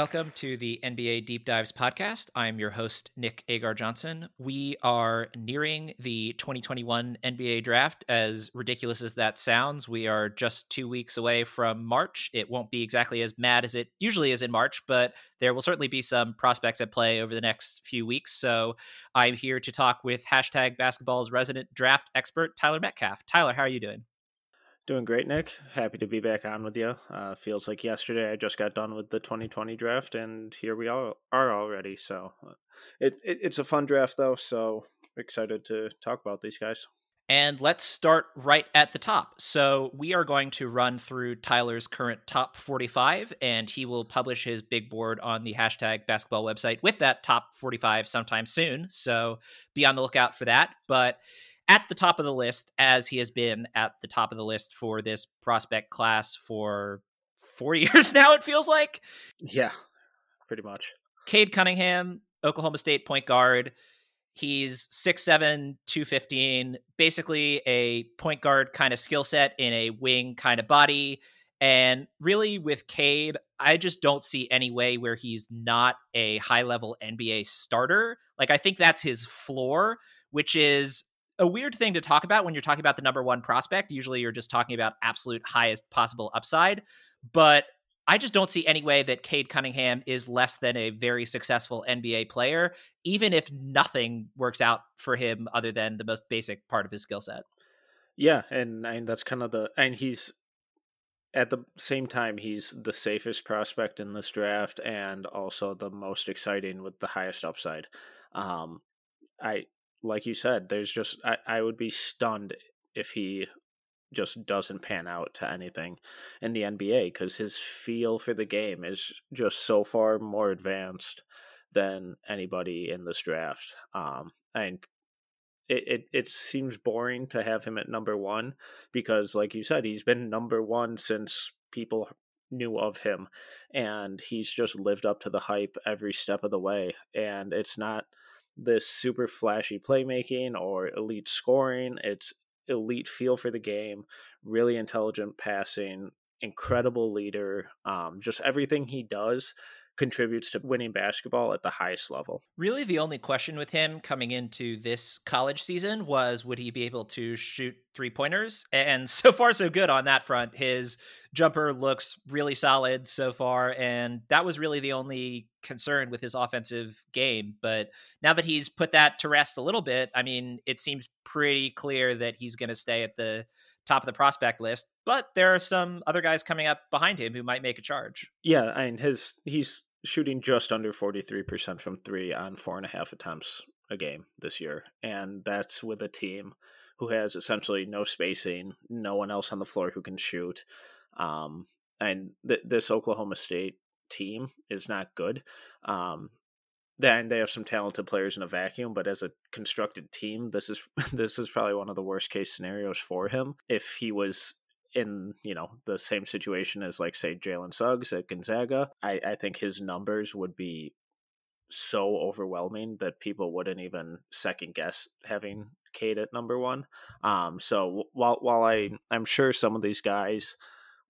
Welcome to the NBA Deep Dives podcast. I'm your host, Nick Agar Johnson. We are nearing the 2021 NBA draft. As ridiculous as that sounds, we are just two weeks away from March. It won't be exactly as mad as it usually is in March, but there will certainly be some prospects at play over the next few weeks. So I'm here to talk with hashtag basketball's resident draft expert, Tyler Metcalf. Tyler, how are you doing? Doing great, Nick. Happy to be back on with you. Uh, feels like yesterday I just got done with the 2020 draft, and here we all are already. So uh, it, it it's a fun draft, though. So excited to talk about these guys. And let's start right at the top. So, we are going to run through Tyler's current top 45, and he will publish his big board on the hashtag basketball website with that top 45 sometime soon. So, be on the lookout for that. But at the top of the list as he has been at the top of the list for this prospect class for four years now, it feels like. Yeah, pretty much. Cade Cunningham, Oklahoma State point guard. He's 6'7, 215, basically a point guard kind of skill set in a wing kind of body. And really, with Cade, I just don't see any way where he's not a high level NBA starter. Like, I think that's his floor, which is a weird thing to talk about when you're talking about the number one prospect. Usually you're just talking about absolute highest possible upside. But I just don't see any way that Cade Cunningham is less than a very successful NBA player, even if nothing works out for him other than the most basic part of his skill set. Yeah, and and that's kind of the and he's at the same time he's the safest prospect in this draft and also the most exciting with the highest upside. Um, I like you said, there's just I, I would be stunned if he just doesn't pan out to anything in the NBA because his feel for the game is just so far more advanced than anybody in this draft. Um, and it, it, it seems boring to have him at number one because, like you said, he's been number one since people knew of him, and he's just lived up to the hype every step of the way. And it's not this super flashy playmaking or elite scoring. It's elite feel for the game, really intelligent passing, incredible leader. Um, just everything he does contributes to winning basketball at the highest level. Really, the only question with him coming into this college season was would he be able to shoot three pointers? And so far, so good on that front. His jumper looks really solid so far. And that was really the only concern with his offensive game. But now that he's put that to rest a little bit, I mean, it seems pretty clear that he's going to stay at the top of the prospect list, but there are some other guys coming up behind him who might make a charge. Yeah, I mean his he's shooting just under 43% from three on four and a half attempts a game this year. And that's with a team who has essentially no spacing, no one else on the floor who can shoot. Um, and th- this Oklahoma State team is not good. Um, then they have some talented players in a vacuum, but as a constructed team, this is this is probably one of the worst case scenarios for him. If he was in you know the same situation as like say Jalen Suggs at Gonzaga, I, I think his numbers would be so overwhelming that people wouldn't even second guess having Cade at number one. Um, so while while I I'm sure some of these guys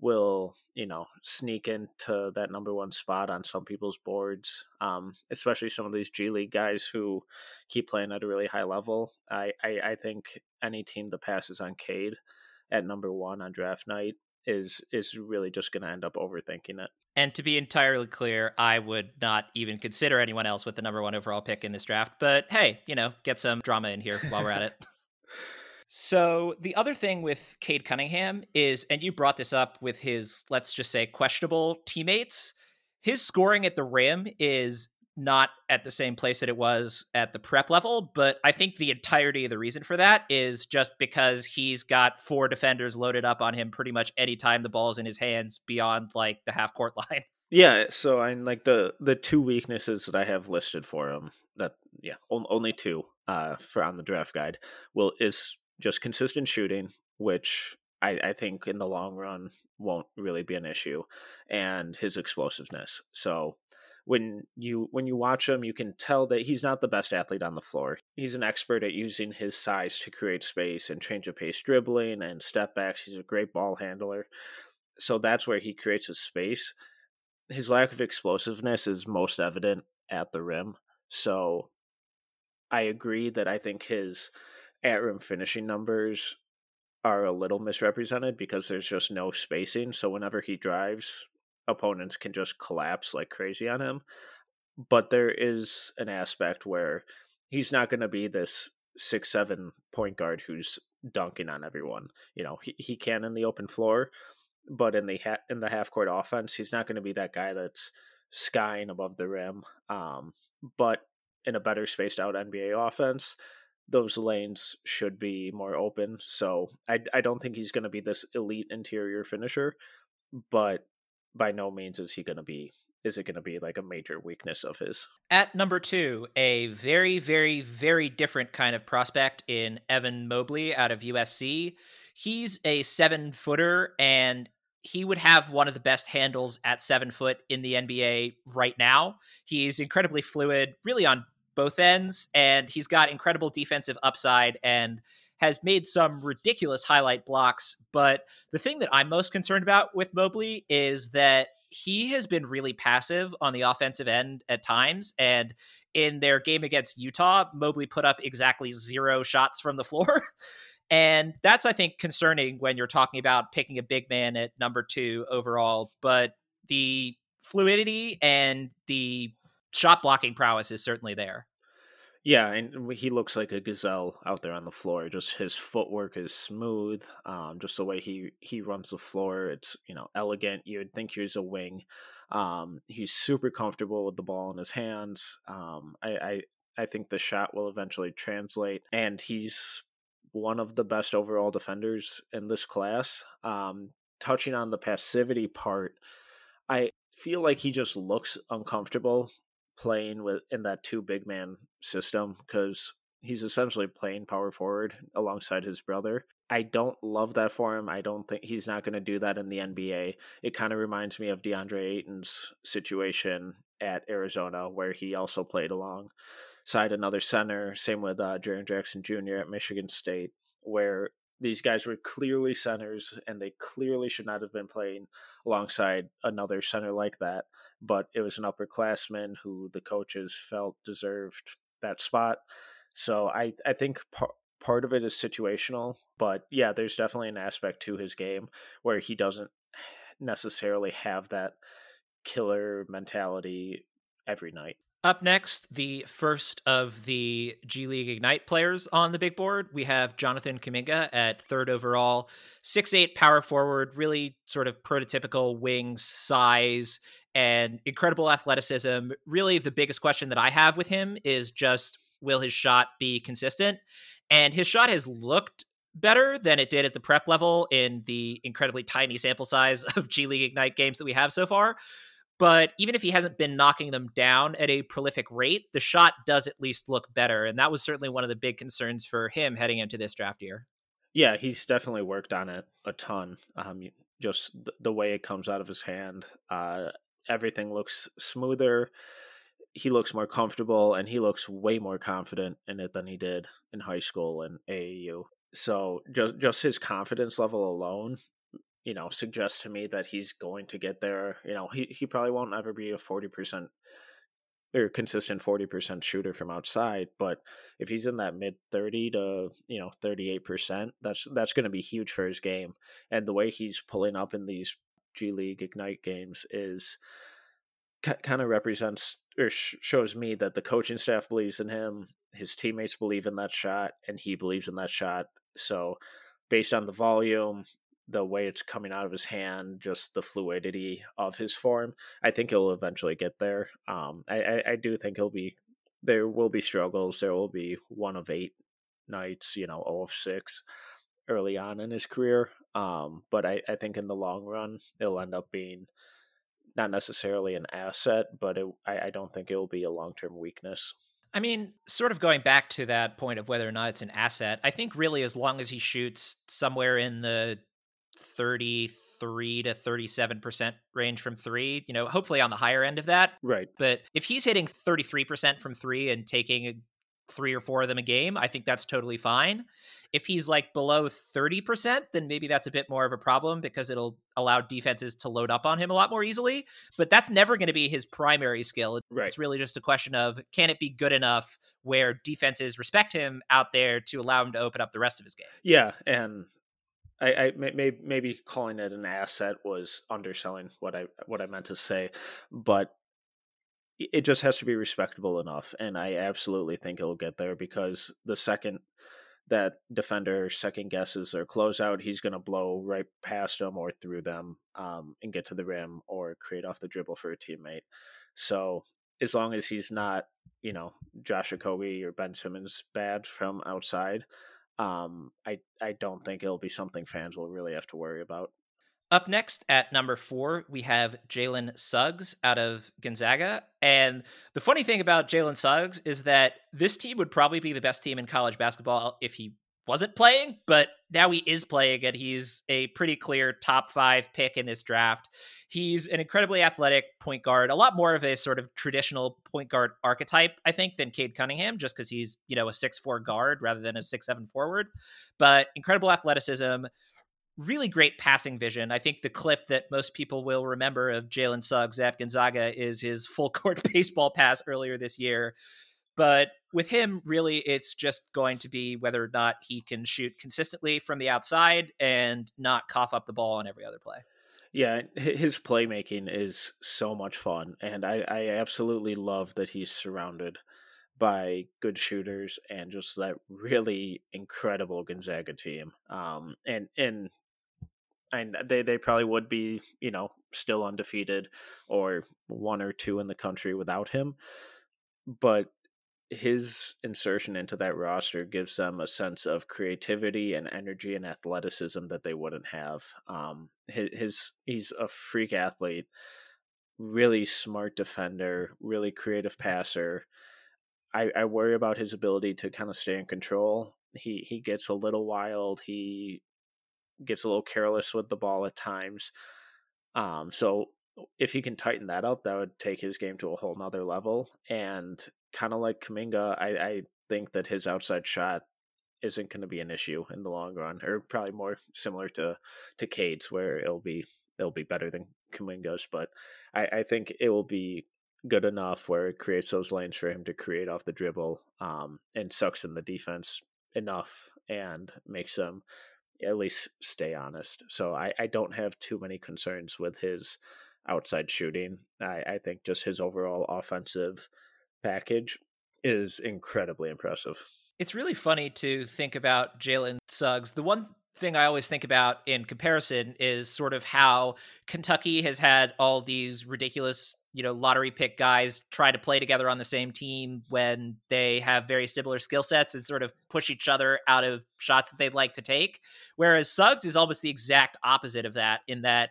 will you know sneak into that number one spot on some people's boards, um, especially some of these G League guys who keep playing at a really high level. I I, I think any team that passes on Cade at number one on draft night is is really just going to end up overthinking it. And to be entirely clear, I would not even consider anyone else with the number one overall pick in this draft. But hey, you know, get some drama in here while we're at it. So the other thing with Cade Cunningham is, and you brought this up with his, let's just say, questionable teammates. His scoring at the rim is not at the same place that it was at the prep level, but I think the entirety of the reason for that is just because he's got four defenders loaded up on him pretty much anytime the ball's in his hands beyond like the half court line. Yeah, so I'm like the the two weaknesses that I have listed for him that yeah, only two uh for on the draft guide will is just consistent shooting, which I, I think in the long run won't really be an issue, and his explosiveness. So when you when you watch him you can tell that he's not the best athlete on the floor he's an expert at using his size to create space and change of pace dribbling and step backs he's a great ball handler so that's where he creates his space his lack of explosiveness is most evident at the rim. So I agree that I think his at rim finishing numbers are a little misrepresented because there's just no spacing. So whenever he drives, opponents can just collapse like crazy on him. But there is an aspect where he's not going to be this six seven point guard who's dunking on everyone. You know, he, he can in the open floor, but in the ha- in the half court offense, he's not going to be that guy that's skying above the rim. Um, but in a better spaced out NBA offense, those lanes should be more open. So I I don't think he's going to be this elite interior finisher, but by no means is he going to be is it going to be like a major weakness of his? At number two, a very, very, very different kind of prospect in Evan Mobley out of USC. He's a seven footer and he would have one of the best handles at seven foot in the NBA right now. He's incredibly fluid, really on both ends, and he's got incredible defensive upside and has made some ridiculous highlight blocks. But the thing that I'm most concerned about with Mobley is that he has been really passive on the offensive end at times. And in their game against Utah, Mobley put up exactly zero shots from the floor. and that's, I think, concerning when you're talking about picking a big man at number two overall. But the fluidity and the shot blocking prowess is certainly there. Yeah, and he looks like a gazelle out there on the floor. Just his footwork is smooth. Um, just the way he he runs the floor, it's you know elegant. You'd think he's a wing. Um, he's super comfortable with the ball in his hands. Um, I, I I think the shot will eventually translate, and he's one of the best overall defenders in this class. Um, touching on the passivity part, I feel like he just looks uncomfortable playing with in that two big man system because he's essentially playing power forward alongside his brother. I don't love that for him. I don't think he's not going to do that in the NBA. It kind of reminds me of DeAndre Ayton's situation at Arizona, where he also played alongside another center. Same with uh, Jaren Jackson Jr. at Michigan State, where these guys were clearly centers and they clearly should not have been playing alongside another center like that. But it was an upperclassman who the coaches felt deserved that spot. So I, I think par- part of it is situational, but yeah, there's definitely an aspect to his game where he doesn't necessarily have that killer mentality every night. Up next, the first of the G League Ignite players on the big board, we have Jonathan Kuminga at third overall, six eight power forward, really sort of prototypical wing size and incredible athleticism. Really, the biggest question that I have with him is just will his shot be consistent? And his shot has looked better than it did at the prep level in the incredibly tiny sample size of G League Ignite games that we have so far. But even if he hasn't been knocking them down at a prolific rate, the shot does at least look better. And that was certainly one of the big concerns for him heading into this draft year. Yeah, he's definitely worked on it a ton. Um, just the way it comes out of his hand, uh, everything looks smoother. He looks more comfortable, and he looks way more confident in it than he did in high school and AAU. So just just his confidence level alone you know, suggests to me that he's going to get there. You know, he, he probably won't ever be a 40% or consistent 40% shooter from outside, but if he's in that mid 30 to, you know, 38%, that's that's going to be huge for his game. And the way he's pulling up in these G League Ignite games is kind of represents or sh- shows me that the coaching staff believes in him, his teammates believe in that shot, and he believes in that shot. So, based on the volume, the way it's coming out of his hand, just the fluidity of his form, I think he'll eventually get there. Um, I, I, I do think he'll be. There will be struggles. There will be one of eight nights, you know, 0 of six early on in his career. Um, but I, I think in the long run, it'll end up being not necessarily an asset, but it, I, I don't think it will be a long term weakness. I mean, sort of going back to that point of whether or not it's an asset, I think really as long as he shoots somewhere in the 33 to 37% range from three, you know, hopefully on the higher end of that. Right. But if he's hitting 33% from three and taking three or four of them a game, I think that's totally fine. If he's like below 30%, then maybe that's a bit more of a problem because it'll allow defenses to load up on him a lot more easily. But that's never going to be his primary skill. Right. It's really just a question of can it be good enough where defenses respect him out there to allow him to open up the rest of his game? Yeah. And I, I may, maybe calling it an asset was underselling what I what I meant to say, but it just has to be respectable enough, and I absolutely think it'll get there because the second that defender second guesses their closeout, he's going to blow right past them or through them um, and get to the rim or create off the dribble for a teammate. So as long as he's not, you know, Josh Okogie or Ben Simmons bad from outside, um, I I don't think it'll be something fans will really have to worry about. Up next at number four, we have Jalen Suggs out of Gonzaga. And the funny thing about Jalen Suggs is that this team would probably be the best team in college basketball if he wasn't playing, but now he is playing and he's a pretty clear top five pick in this draft. He's an incredibly athletic point guard, a lot more of a sort of traditional point guard archetype, I think, than Cade Cunningham, just because he's, you know, a six four guard rather than a six seven forward. But incredible athleticism, really great passing vision. I think the clip that most people will remember of Jalen Suggs at Gonzaga is his full court baseball pass earlier this year. But with him, really, it's just going to be whether or not he can shoot consistently from the outside and not cough up the ball on every other play. Yeah, his playmaking is so much fun, and I, I absolutely love that he's surrounded by good shooters and just that really incredible Gonzaga team. Um, and and and they they probably would be you know still undefeated or one or two in the country without him but his insertion into that roster gives them a sense of creativity and energy and athleticism that they wouldn't have um his, his he's a freak athlete really smart defender really creative passer I, I worry about his ability to kind of stay in control. He he gets a little wild. He gets a little careless with the ball at times. Um, so if he can tighten that up, that would take his game to a whole nother level. And kind of like Kuminga, I, I think that his outside shot isn't going to be an issue in the long run, or probably more similar to to Cade's, where it'll be it'll be better than Kuminga's. But I, I think it will be good enough where it creates those lanes for him to create off the dribble um, and sucks in the defense enough and makes them at least stay honest. So I, I don't have too many concerns with his outside shooting. I, I think just his overall offensive package is incredibly impressive. It's really funny to think about Jalen Suggs. The one thing I always think about in comparison is sort of how Kentucky has had all these ridiculous you know lottery pick guys try to play together on the same team when they have very similar skill sets and sort of push each other out of shots that they'd like to take whereas Suggs is almost the exact opposite of that in that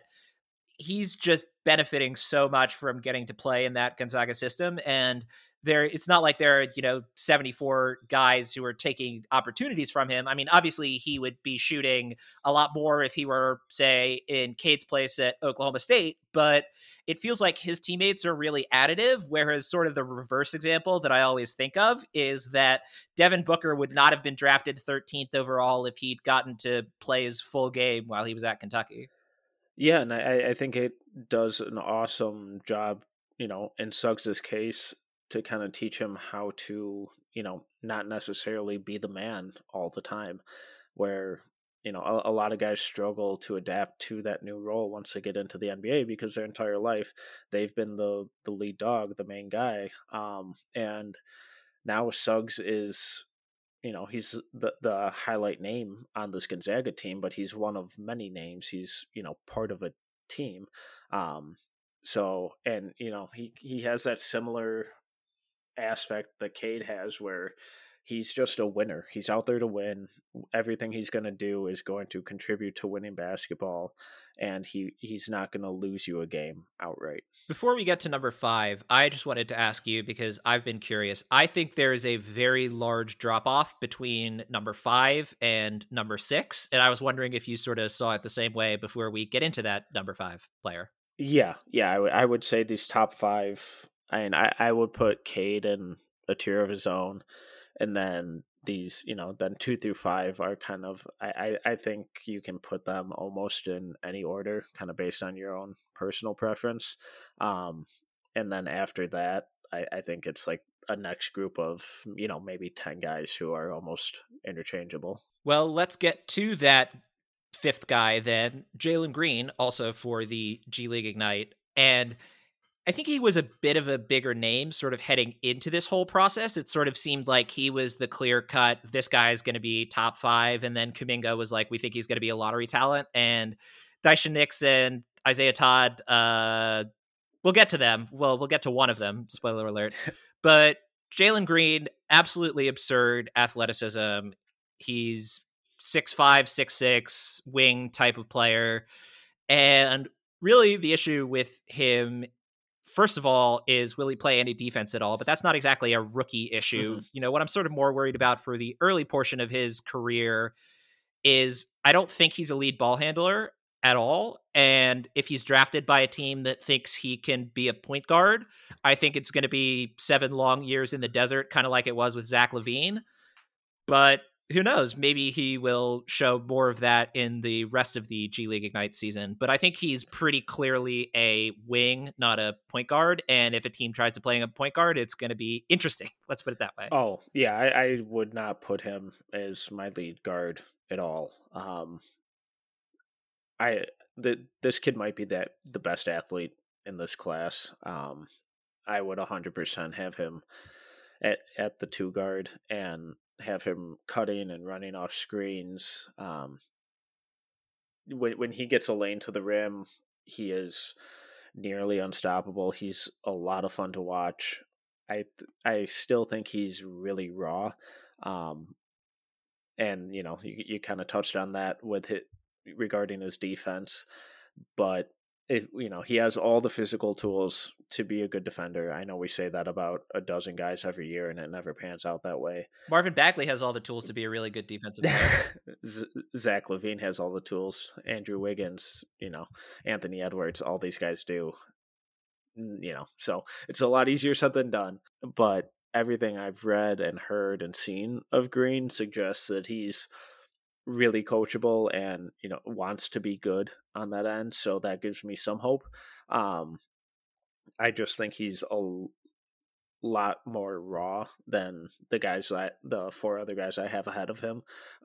he's just benefiting so much from getting to play in that Gonzaga system and there it's not like there are you know 74 guys who are taking opportunities from him. I mean obviously he would be shooting a lot more if he were say in cade's place at oklahoma state but it feels like his teammates are really additive whereas sort of the reverse example that i always think of is that devin booker would not have been drafted 13th overall if he'd gotten to play his full game while he was at kentucky yeah and i, I think it does an awesome job you know in suggs's case to kind of teach him how to, you know, not necessarily be the man all the time, where you know a, a, lot of guys struggle to adapt to that new role once they get into the NBA because their entire life they've been the the lead dog, the main guy, um, and now Suggs is. You know, he's the the highlight name on this Gonzaga team, but he's one of many names. He's, you know, part of a team. Um, so and you know, he he has that similar aspect that Cade has where he's just a winner. He's out there to win. Everything he's going to do is going to contribute to winning basketball and he he's not going to lose you a game outright. Before we get to number 5, I just wanted to ask you because I've been curious. I think there is a very large drop off between number 5 and number 6 and I was wondering if you sort of saw it the same way before we get into that number 5 player. Yeah, yeah, I, w- I would say these top 5 I mean, I, I would put Cade in a tier of his own, and then these you know then two through five are kind of I, I i think you can put them almost in any order kind of based on your own personal preference. Um and then after that i i think it's like a next group of you know maybe 10 guys who are almost interchangeable. Well let's get to that fifth guy then jalen green also for the g league ignite. And I think he was a bit of a bigger name sort of heading into this whole process. It sort of seemed like he was the clear cut, this guy is going to be top five. And then Kuminga was like, we think he's going to be a lottery talent. And Daishen Nix and Isaiah Todd, uh, we'll get to them. Well, we'll get to one of them, spoiler alert. but Jalen Green, absolutely absurd athleticism. He's six five, six six, wing type of player. And really the issue with him first of all, is will he play any defense at all? But that's not exactly a rookie issue. Mm-hmm. You know, what I'm sort of more worried about for the early portion of his career is I don't think he's a lead ball handler at all. And if he's drafted by a team that thinks he can be a point guard, I think it's going to be seven long years in the desert, kind of like it was with Zach LaVine. But who knows? Maybe he will show more of that in the rest of the G League Ignite season. But I think he's pretty clearly a wing, not a point guard. And if a team tries to play him a point guard, it's going to be interesting. Let's put it that way. Oh, yeah. I, I would not put him as my lead guard at all. Um, I the this kid might be that the best athlete in this class. Um, I would 100% have him at at the two guard and have him cutting and running off screens. Um, when when he gets a lane to the rim, he is nearly unstoppable. He's a lot of fun to watch. I I still think he's really raw. Um, and you know, you, you kind of touched on that with it regarding his defense, but if you know he has all the physical tools to be a good defender. I know we say that about a dozen guys every year, and it never pans out that way. Marvin Bagley has all the tools to be a really good defensive player. Zach LaVine has all the tools. Andrew Wiggins, you know, Anthony Edwards, all these guys do. You know, so it's a lot easier said than done. But everything I've read and heard and seen of Green suggests that he's really coachable and you know wants to be good on that end so that gives me some hope um i just think he's a lot more raw than the guys that the four other guys i have ahead of him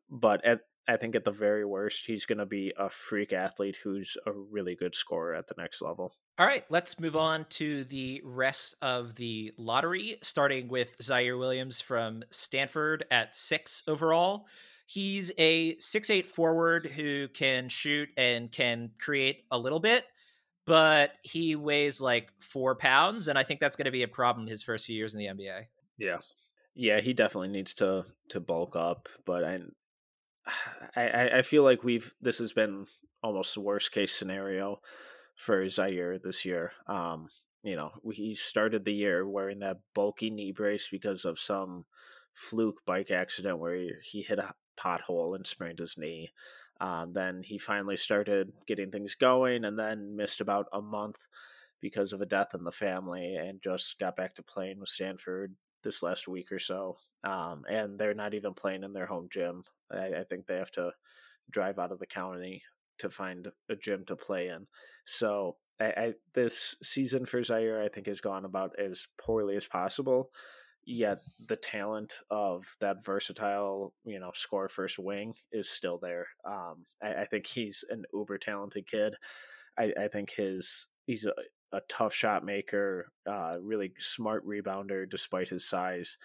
but at I think at the very worst, he's going to be a freak athlete who's a really good scorer at the next level. All right, let's move on to the rest of the lottery, starting with Ziaire Williams from Stanford at six overall. He's a six eight forward who can shoot and can create a little bit, but he weighs like four pounds, and I think that's going to be a problem his first few years in the NBA. Yeah, yeah, he definitely needs to to bulk up, but I, I, I feel like we've this has been almost the worst case scenario for Ziaire this year. Um, you know, he started the year wearing that bulky knee brace because of some fluke bike accident where he, he hit a pothole and sprained his knee. Um, then he finally started getting things going and then missed about a month because of a death in the family and just got back to playing with Stanford this last week or so. Um, and they're not even playing in their home gym. I, I, think they have to drive out of the county to find a gym to play in. So I, I, this season for Ziaire, I think, has gone about as poorly as possible yet the talent of that versatile, you know, score first wing is still there. Um, I, I, think he's an uber talented kid. I, I think his he's a, a tough shot maker, uh, really smart rebounder despite his size.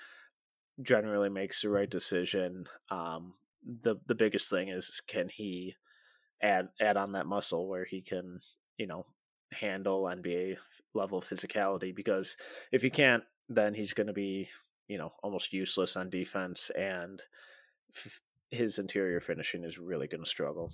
Generally makes the right decision. Um, the the biggest thing is can he add add on that muscle where he can you know handle NBA level physicality because if he can't then he's going to be, you know, almost useless on defense, and f- his interior finishing is really going to struggle.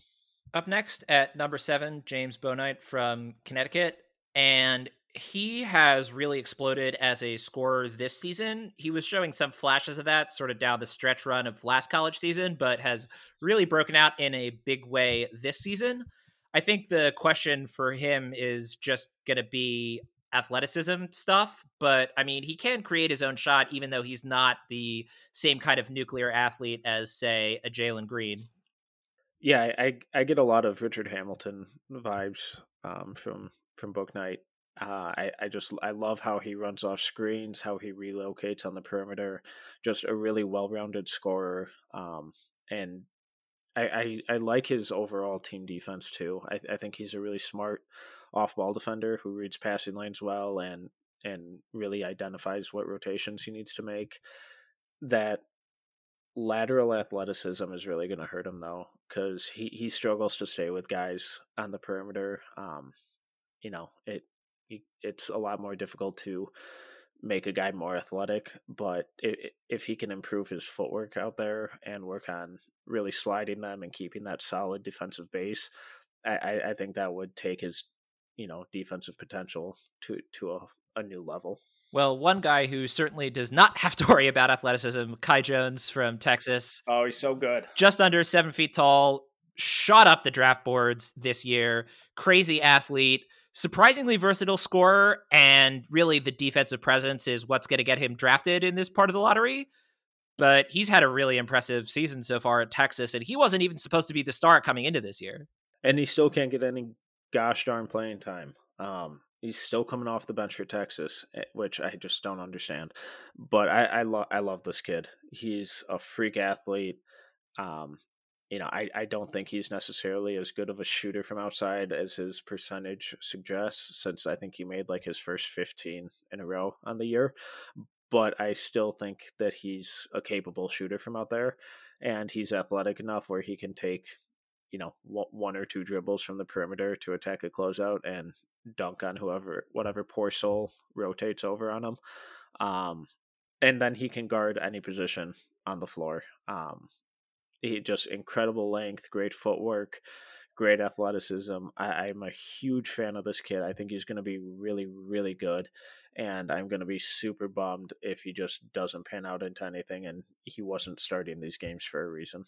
Up next at number seven, James Bouknight from Connecticut, and he has really exploded as a scorer this season. He was showing some flashes of that sort of down the stretch run of last college season, but has really broken out in a big way this season. I think the question for him is just going to be athleticism stuff, but I mean, he can create his own shot, even though he's not the same kind of nuclear athlete as, say, a Jalen Green. Yeah, I I get a lot of Richard Hamilton vibes um, from from Bouknight. Uh, I I just I love how he runs off screens, how he relocates on the perimeter. Just a really well rounded scorer, um, and I, I, I like his overall team defense too. I, I think he's a really smart off ball defender who reads passing lanes well and and really identifies what rotations he needs to make. That lateral athleticism is really going to hurt him though, because he, he struggles to stay with guys on the perimeter. Um, you know, it it's a lot more difficult to make a guy more athletic, but if he can improve his footwork out there and work on really sliding them and keeping that solid defensive base, I, I think that would take his you know defensive potential to to a, a new level. Well, one guy who certainly does not have to worry about athleticism, Kai Jones from Texas. Oh, he's so good. Just under seven feet tall, shot up the draft boards this year. Crazy athlete, surprisingly versatile scorer, and really the defensive presence is what's going to get him drafted in this part of the lottery. But he's had a really impressive season so far at Texas, and he wasn't even supposed to be the star coming into this year. And he still can't get any gosh darn playing time. Um, he's still coming off the bench for Texas, eh, which I just don't understand. But I I, lo- I love this kid. He's a freak athlete. Um, you know, I, I don't think he's necessarily as good of a shooter from outside as his percentage suggests, since I think he made like his first 15 in a row on the year. But I still think that he's a capable shooter from out there, and he's athletic enough where he can take you know one or two dribbles from the perimeter to attack a closeout and dunk on whoever whatever poor soul rotates over on him um and then he can guard any position on the floor um he just incredible length great footwork great athleticism I, i'm a huge fan of this kid i think he's going to be really really good and i'm going to be super bummed if he just doesn't pan out into anything and he wasn't starting these games for a reason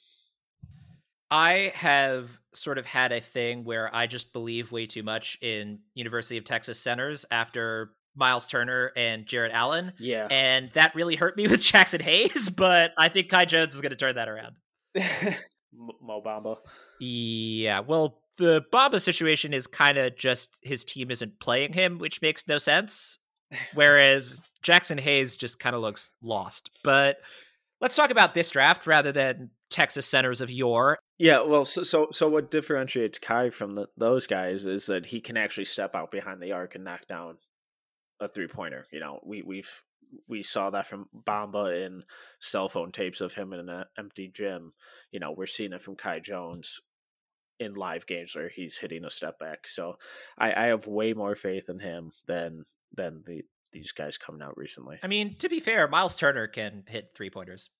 I have sort of had a thing where I just believe way too much in University of Texas centers after Miles Turner and Jarrett Allen. Yeah. And that really hurt me with Jaxson Hayes, but I think Kai Jones is going to turn that around. Mo Bamba. Yeah. Well, the Bamba situation is kind of just his team isn't playing him, which makes no sense. Whereas Jaxson Hayes just kind of looks lost. But let's talk about this draft rather than Texas centers of yore. Yeah, well, so so, so what differentiates Kai from the, those guys is that he can actually step out behind the arc and knock down a three pointer. You know, we we've we saw that from Bamba in cell phone tapes of him in an empty gym. You know, we're seeing it from Kai Jones in live games where he's hitting a step back. So I, I have way more faith in him than than the these guys coming out recently. I mean, to be fair, Miles Turner can hit three pointers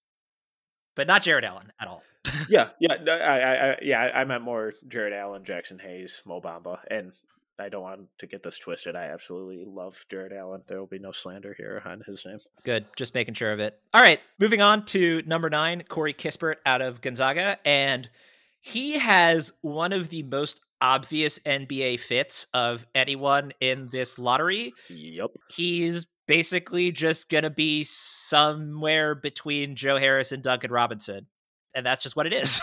but not Jarrett Allen at all. yeah, yeah, I, I, yeah, I meant more Jarrett Allen, Jaxson Hayes, Mo Bamba, and I don't want to get this twisted. I absolutely love Jarrett Allen. There will be no slander here on his name. Good, just making sure of it. All right, moving on to number nine, Corey Kispert out of Gonzaga, and he has one of the most obvious NBA fits of anyone in this lottery. Yep. He's basically just going to be somewhere between Joe Harris and Duncan Robinson. And that's just what it is.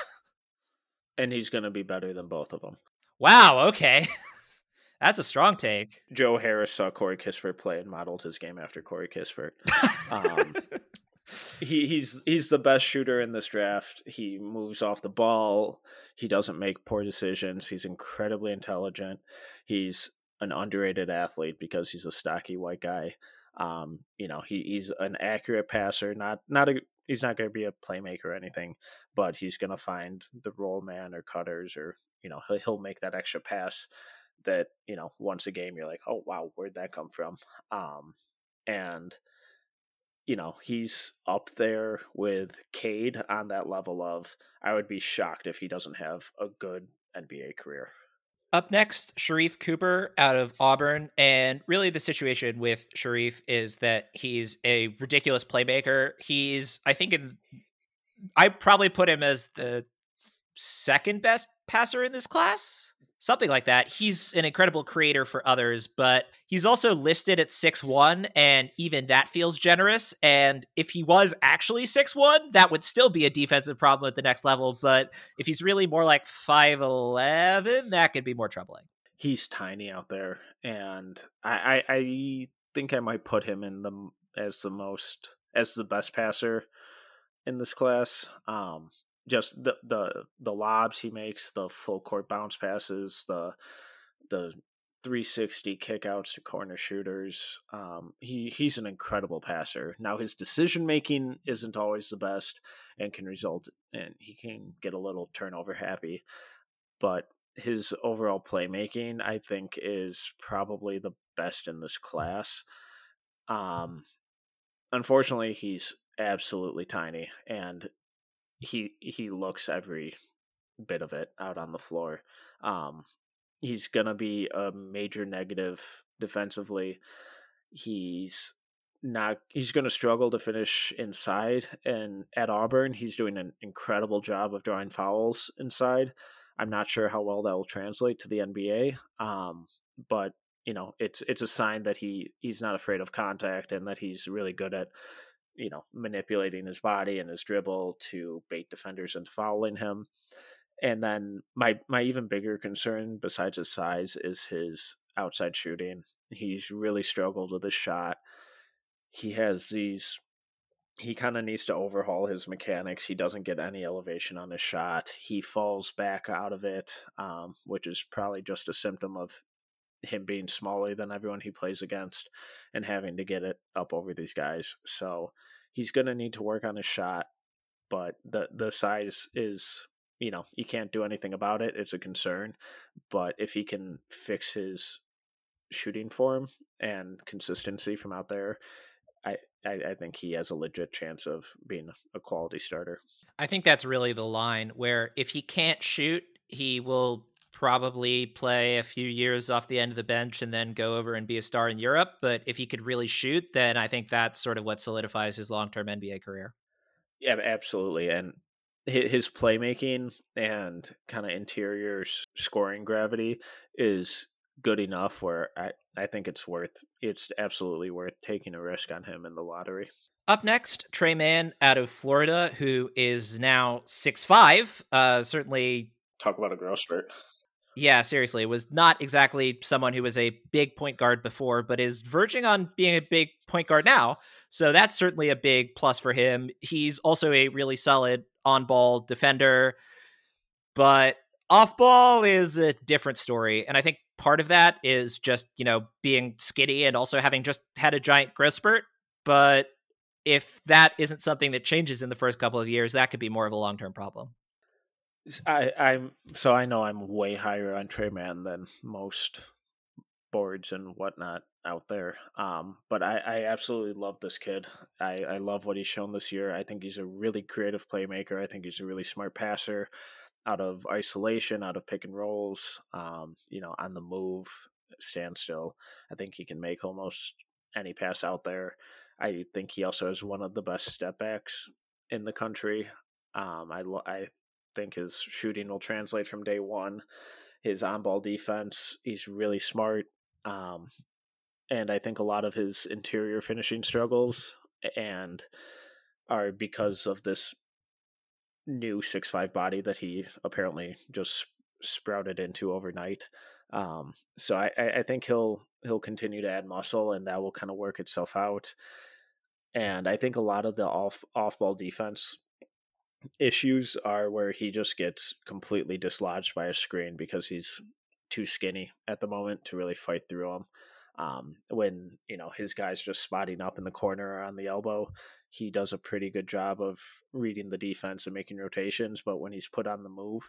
and he's going to be better than both of them. Wow, okay. that's a strong take. Joe Harris saw Corey Kispert play and modeled his game after Corey Kispert. Um, he, he's he's the best shooter in this draft. He moves off the ball. He doesn't make poor decisions. He's incredibly intelligent. He's an underrated athlete because he's a stocky white guy. Um, you know, he, he's an accurate passer, not not a he's not going to be a playmaker or anything, but he's going to find the roll man or cutters or you know he'll, he'll make that extra pass that you know once a game you're like oh wow where'd that come from um and you know he's up there with Cade on that level of I would be shocked if he doesn't have a good NBA career. Up next, Sharife Cooper out of Auburn. And really, the situation with Sharife is that he's a ridiculous playmaker. He's, I think, in I probably put him as the second best passer in this class. Something like that. He's an incredible creator for others, but he's also listed at six one, and even that feels generous. And if he was actually six one, that would still be a defensive problem at the next level. But if he's really more like five eleven, that could be more troubling. He's tiny out there, and I, I, I think I might put him in the as the most as the best passer in this class. Um, just the the the lobs he makes, the full court bounce passes, the the 360 kickouts to corner shooters. Um, he he's an incredible passer. Now his decision making isn't always the best and can result and he can get a little turnover happy, but his overall playmaking I think is probably the best in this class. Um, unfortunately, he's absolutely tiny and he he looks every bit of it out on the floor. Um, he's gonna be a major negative defensively. He's not he's going to struggle to finish inside and at Auburn he's doing an incredible job of drawing fouls inside. I'm not sure how well that will translate to the NBA. Um, but you know, it's it's a sign that he he's not afraid of contact and that he's really good at you know, manipulating his body and his dribble to bait defenders into fouling him. And then my my even bigger concern besides his size is his outside shooting. He's really struggled with his shot. He has these he kind of needs to overhaul his mechanics. He doesn't get any elevation on his shot. He falls back out of it, um, which is probably just a symptom of him being smaller than everyone he plays against and having to get it up over these guys. So he's going to need to work on his shot, but the the size is you know you can't do anything about it. It's a concern, but if he can fix his shooting form and consistency from out there, I, I, I think he has a legit chance of being a quality starter. I think that's really the line where if he can't shoot, he will probably play a few years off the end of the bench and then go over and be a star in Europe. But if he could really shoot, then I think that's sort of what solidifies his long term NBA career. Yeah, absolutely. And his playmaking and kind of interior scoring gravity is good enough where I, I think it's worth it's absolutely worth taking a risk on him in the lottery. Up next, Tre Mann out of Florida, who is now six five. Uh, certainly talk about a growth spurt. Yeah, seriously, was not exactly someone who was a big point guard before, but is verging on being a big point guard now. So that's certainly a big plus for him. He's also a really solid on ball defender, but off ball is a different story. And I think part of that is just, you know, being skinny and also having just had a giant growth spurt. But if that isn't something that changes in the first couple of years, that could be more of a long term problem. I, I'm so I know I'm way higher on Tre Mann than most boards and whatnot out there. Um, but I, I absolutely love this kid. I, I love what he's shown this year. I think he's a really creative playmaker. I think he's a really smart passer out of isolation, out of pick and rolls, um, you know, on the move, standstill. I think he can make almost any pass out there. I think he also has one of the best step backs in the country. Um, I, I think his shooting will translate from day one. His on ball defense, he's really smart. Um, and I think a lot of his interior finishing struggles and are because of this new six five body that he apparently just sprouted into overnight. Um, so I, I think he'll he'll continue to add muscle and that will kind of work itself out. And I think a lot of the off off ball defense issues are where he just gets completely dislodged by a screen because he's too skinny at the moment to really fight through them. Um, when you know his guys just spotting up in the corner or on the elbow, he does a pretty good job of reading the defense and making rotations. But when he's put on the move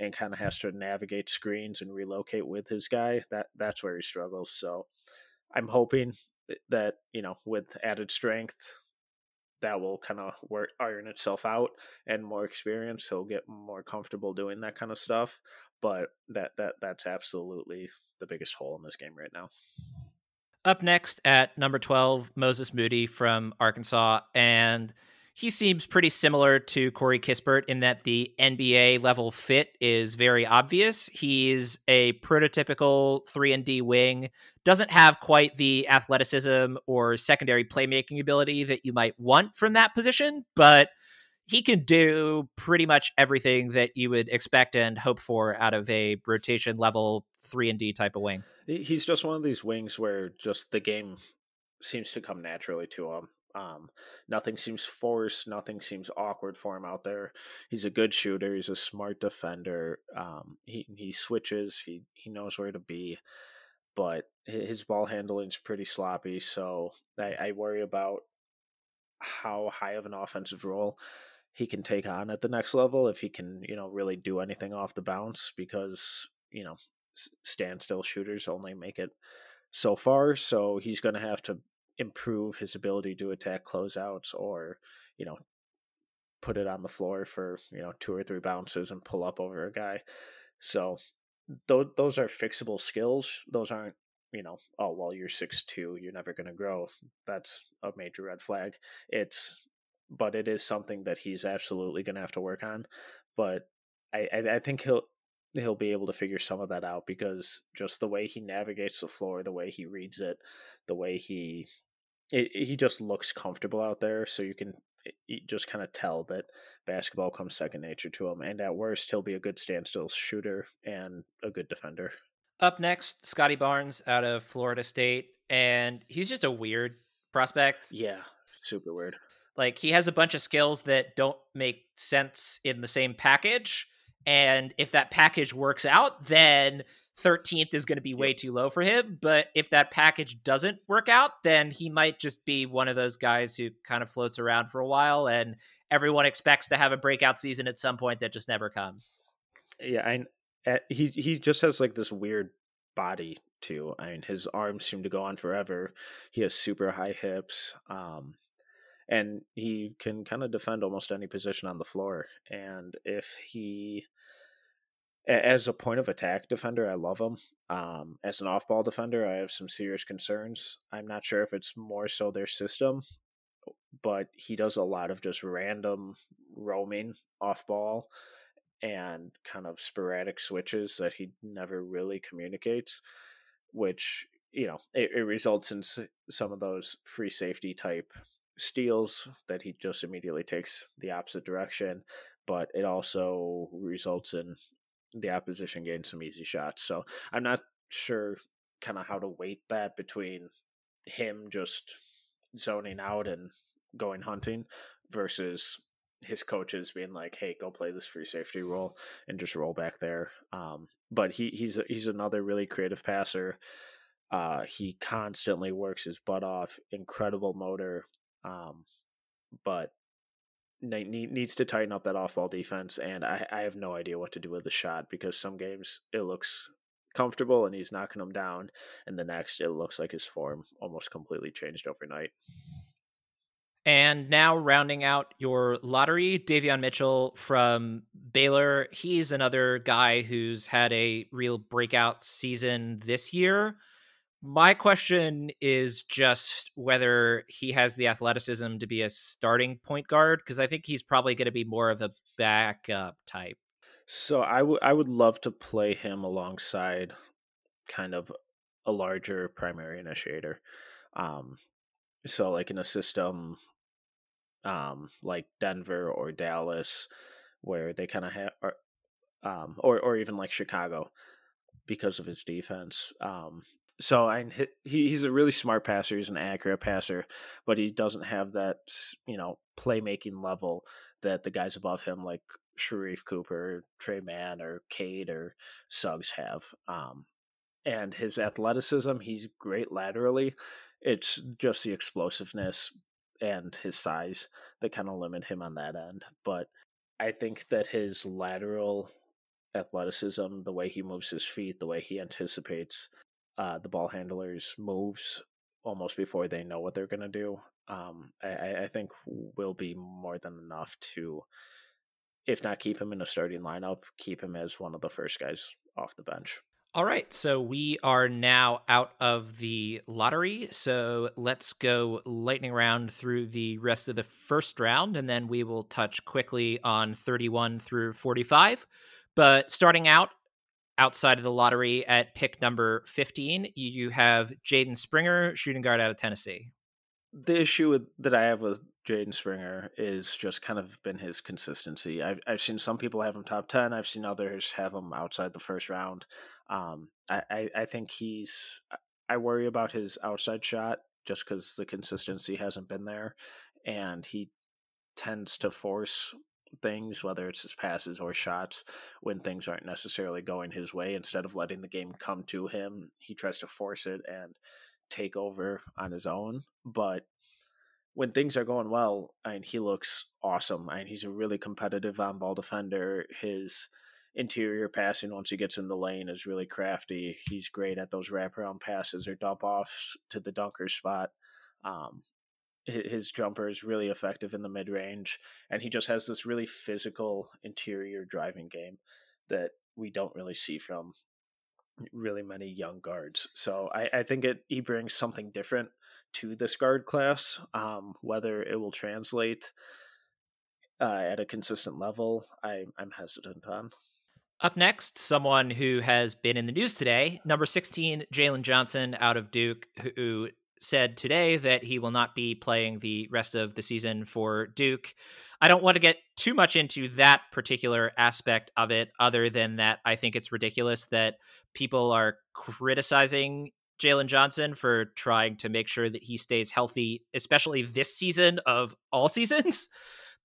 and kind of has to navigate screens and relocate with his guy, that that's where he struggles. So I'm hoping that you know with added strength that will kind of work iron itself out and more experience he'll get more comfortable doing that kind of stuff but that that that's absolutely the biggest hole in this game right now up next at number 12 moses moody from arkansas and he seems pretty similar to Corey Kispert in that the NBA level fit is very obvious. He's a prototypical 3 and D wing, doesn't have quite the athleticism or secondary playmaking ability that you might want from that position, but he can do pretty much everything that you would expect and hope for out of a rotation level 3 and D type of wing. He's just one of these wings where just the game seems to come naturally to him. Um, nothing seems forced. Nothing seems awkward for him out there. He's a good shooter. He's a smart defender. Um, he he switches. He he knows where to be, but his ball handling is pretty sloppy. So I, I worry about how high of an offensive role he can take on at the next level if he can you know really do anything off the bounce because you know standstill shooters only make it so far. So he's going to have to improve his ability to attack closeouts or, you know, put it on the floor for, you know, two or three bounces and pull up over a guy. So th- those are fixable skills. Those aren't, you know, oh, well, you're six two, you're never going to grow. That's a major red flag. It's, but it is something that he's absolutely going to have to work on. But I, I, I think he'll, he'll be able to figure some of that out because just the way he navigates the floor, the way he reads it, the way he it, he just looks comfortable out there, so you can you just kind of tell that basketball comes second nature to him. And at worst, he'll be a good standstill shooter and a good defender. Up next, Scottie Barnes out of Florida State, and he's just a weird prospect. Yeah, super weird. Like he has a bunch of skills that don't make sense in the same package, and if that package works out, then 13th is going to be way too low for him. But if that package doesn't work out, then he might just be one of those guys who kind of floats around for a while and everyone expects to have a breakout season at some point that just never comes. Yeah, I eh, he he just has like this weird body too. I mean, his arms seem to go on forever. He has super high hips. Um and he can kind of defend almost any position on the floor. And if he as a point of attack defender, I love him. Um, as an off ball defender, I have some serious concerns. I'm not sure if it's more so their system, but he does a lot of just random roaming off ball and kind of sporadic switches that he never really communicates, which, you know, it, it results in some of those free safety type steals that he just immediately takes the opposite direction but it also results in the opposition getting some easy shots. So I'm not sure kind of how to weight that between him just zoning out and going hunting versus his coaches being like, "Hey, go play this free safety role and just roll back there." Um, but he he's he's another really creative passer. Uh, he constantly works his butt off. Incredible motor. Um, but needs to tighten up that off ball defense, and I, I have no idea what to do with the shot because some games it looks comfortable and he's knocking them down, and the next it looks like his form almost completely changed overnight. And now rounding out your lottery, Davion Mitchell from Baylor. He's another guy who's had a real breakout season this year. My question is just whether he has the athleticism to be a starting point guard because I think he's probably going to be more of a backup type. So I would I would love to play him alongside kind of a larger primary initiator. Um so like in a system um like Denver or Dallas where they kind of have um or or even like Chicago because of his defense. Um so I he, he's a really smart passer. He's an accurate passer, but he doesn't have that you know playmaking level that the guys above him like Sharife Cooper, Tre Mann, or Cade or Suggs have. Um, and his athleticism, he's great laterally. It's just the explosiveness and his size that kind of limit him on that end. But I think that his lateral athleticism, the way he moves his feet, the way he anticipates uh, the ball handlers' moves almost before they know what they're going to do. Um, I, I think will be more than enough to, if not keep him in a starting lineup, keep him as one of the first guys off the bench. All right, so we are now out of the lottery. So let's go lightning round through the rest of the first round, and then we will touch quickly on 31 through 45. But starting out outside of the lottery at pick number 15, you have Jaden Springer, shooting guard out of Tennessee. The issue with, that I have with Jaden Springer is just kind of been his consistency. I've, I've seen some people have him top 10, I've seen others have him outside the first round. Um, I, I, I think he's. I worry about his outside shot just because the consistency hasn't been there, and he tends to force things, whether it's his passes or shots, when things aren't necessarily going his way. Instead of letting the game come to him, he tries to force it and take over on his own. But when things are going well, I mean, he looks awesome. I mean, he's a really competitive on ball defender. His interior passing once he gets in the lane is really crafty. He's great at those wraparound passes or dump offs to the dunker spot. Um, his jumper is really effective in the mid range, and he just has this really physical interior driving game that we don't really see from really many young guards. So I, I think it he brings something different to this guard class. Um, whether it will translate uh, at a consistent level, I, I'm hesitant on. Up next, someone who has been in the news today, number 16, Jalen Johnson out of Duke, who said today that he will not be playing the rest of the season for Duke. I don't want to get too much into that particular aspect of it, other than that I think it's ridiculous that people are criticizing Jalen Johnson for trying to make sure that he stays healthy, especially this season of all seasons.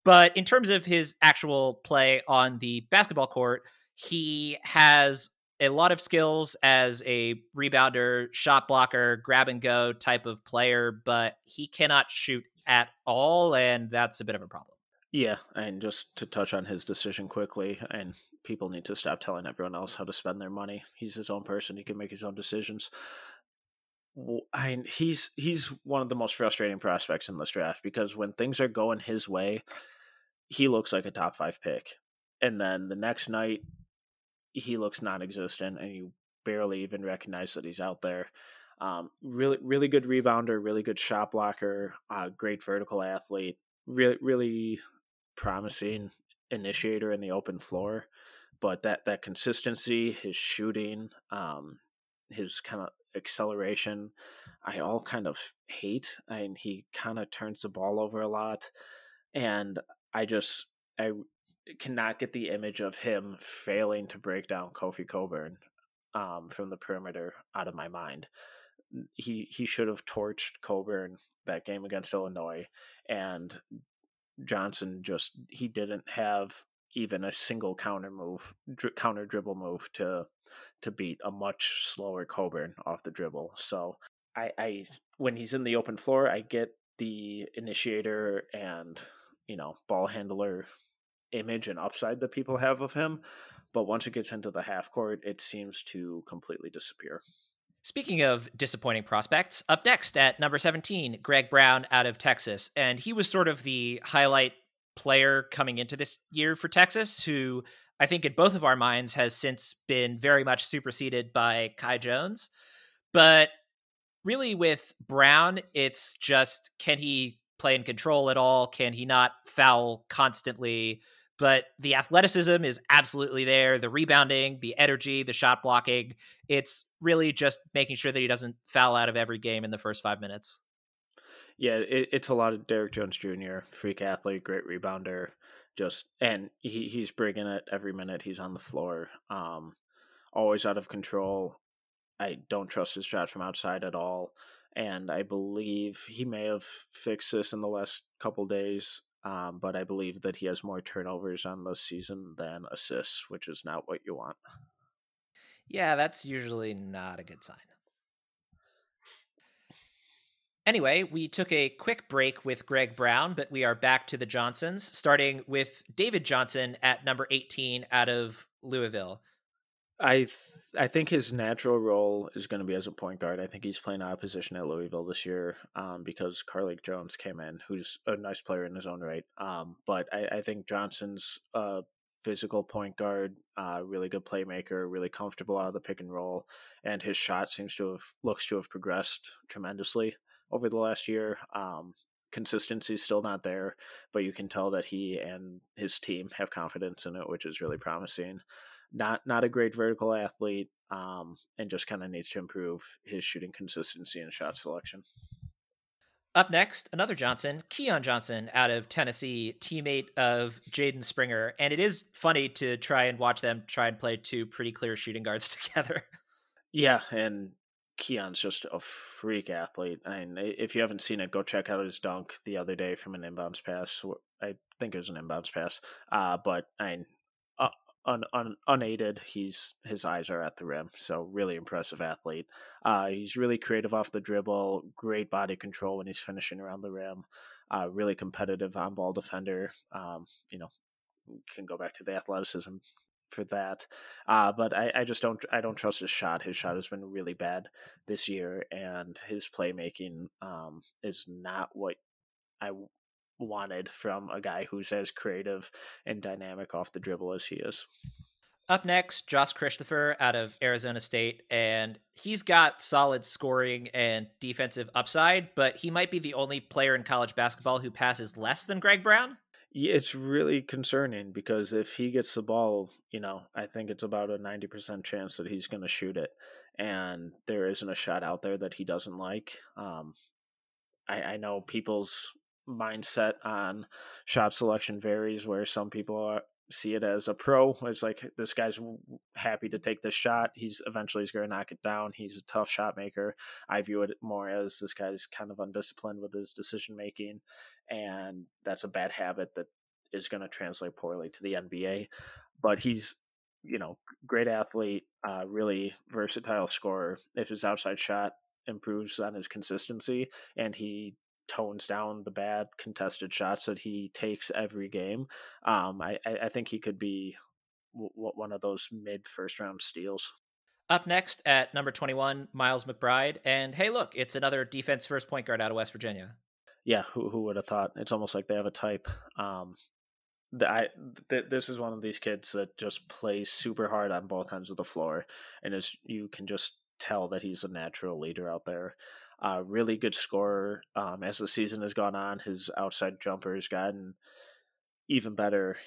But in terms of his actual play on the basketball court, he has a lot of skills as a rebounder, shot blocker, grab and go type of player, but he cannot shoot at all, and that's a bit of a problem. Yeah, and just to touch on his decision quickly, and people need to stop telling everyone else how to spend their money. He's his own person; he can make his own decisions. I mean, he's he's one of the most frustrating prospects in this draft because when things are going his way, he looks like a top five pick, and then the next night he looks non-existent, and you barely even recognize that he's out there. Um, really, really good rebounder, really good shot blocker, uh, great vertical athlete, really, really promising initiator in the open floor. But that that consistency, his shooting, um, his kind of acceleration, I all kind of hate. I mean, he kind of turns the ball over a lot, and I just I cannot get the image of him failing to break down Kofi Cockburn um, from the perimeter out of my mind. He he should have torched Cockburn that game against Illinois, and Johnson just he didn't have even a single counter move, counter dribble move to to beat a much slower Cockburn off the dribble. So I, I when he's in the open floor, I get the initiator and you know ball handler image and upside that people have of him. But once it gets into the half court, it seems to completely disappear. Speaking of disappointing prospects, up next at number 17, Greg Brown out of Texas. And he was sort of the highlight player coming into this year for Texas, who I think in both of our minds has since been very much superseded by Kai Jones. But really, with Brown, it's just can he play in control at all? Can he not foul constantly? But the athleticism is absolutely there. The rebounding, the energy, the shot blocking. It's really just making sure that he doesn't foul out of every game in the first five minutes. Yeah, it, it's a lot of Derrick Jones Jr., freak athlete, great rebounder, just and he, he's bringing it every minute he's on the floor. Um, always out of control. I don't trust his shot from outside at all. And I believe he may have fixed this in the last couple days um, but I believe that he has more turnovers on the season than assists, which is not what you want. Yeah, that's usually not a good sign. Anyway, we took a quick break with Greg Brown, but we are back to the Johnsons, starting with David Johnson at number 18 out of Louisville. I th- I think his natural role is going to be as a point guard. I think he's playing out of position at Louisville this year um, because Carlik Jones came in, who's a nice player in his own right. Um, but I, I, think Johnson's a physical point guard, uh, really good playmaker, really comfortable out of the pick and roll, and his shot seems to have looks to have progressed tremendously over the last year. Um, consistency is still not there, but you can tell that he and his team have confidence in it, which is really promising. Not not a great vertical athlete, um, and just kind of needs to improve his shooting consistency and shot selection. Up next, another Johnson, Keon Johnson out of Tennessee, teammate of Jaden Springer. And it is funny to try and watch them try and play two pretty clear shooting guards together. Yeah, and Keon's just a freak athlete. I mean, if you haven't seen it, go check out his dunk the other day from an inbounds pass. I think it was an inbounds pass. Uh, but I mean, un, un, unaided, he's his eyes are at the rim. So really impressive athlete. Uh, he's really creative off the dribble, great body control when he's finishing around the rim. Uh, really competitive on ball defender. Um, you know, can go back to the athleticism for that. Uh, but I, I just don't I don't trust his shot. His shot has been really bad this year, and his playmaking um, is not what I wanted from a guy who's as creative and dynamic off the dribble as he is. Up next, Josh Christopher out of Arizona State, and he's got solid scoring and defensive upside, but he might be the only player in college basketball who passes less than Greg Brown. It's really concerning because if he gets the ball, you know, I think it's about a 90% chance that he's going to shoot it. And there isn't a shot out there that he doesn't like. Um, I, I know people's mindset on shot selection varies where some people are, see it as a pro. It's like this guy's happy to take this shot. He's eventually he's going to knock it down. He's a tough shot maker. I view it more as this guy's kind of undisciplined with his decision making and that's a bad habit that is going to translate poorly to the nba but he's you know great athlete uh, really versatile scorer. If his outside shot improves on his consistency and he tones down the bad contested shots that he takes every game. Um, I, I think he could be w- one of those mid first round steals. Up next at number 21, Miles McBride. And hey, look, it's another defense first point guard out of West Virginia. Yeah, who, who would have thought? It's almost like they have a type. Um, the, I, th- this is one of these kids that just plays super hard on both ends of the floor, and is you can just tell that he's a natural leader out there. Uh, really good scorer. Um, as the season has gone on, his outside jumper has gotten even better.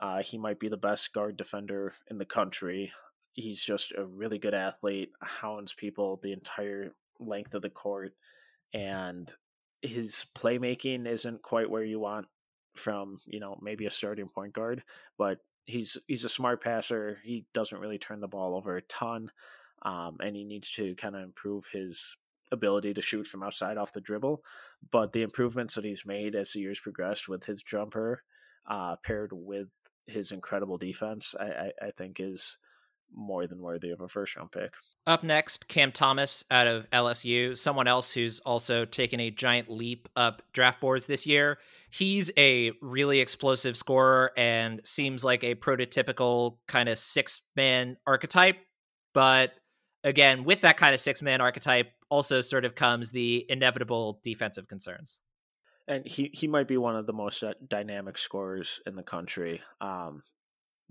Uh, he might be the best guard defender in the country. He's just a really good athlete, hounds people the entire length of the court, and his playmaking isn't quite where you want from you know maybe a starting point guard, but he's he's a smart passer. He doesn't really turn the ball over a ton, um, and he needs to kind of improve his ability to shoot from outside off the dribble, but the improvements that he's made as the years progressed with his jumper, uh, paired with his incredible defense, I, I, I think is more than worthy of a first round pick. Up next, Cam Thomas out of LSU, someone else who's also taken a giant leap up draft boards this year. He's a really explosive scorer and seems like a prototypical kind of six man archetype. But again, with that kind of six man archetype, also sort of comes the inevitable defensive concerns. And he, he might be one of the most uh, dynamic scorers in the country. Um,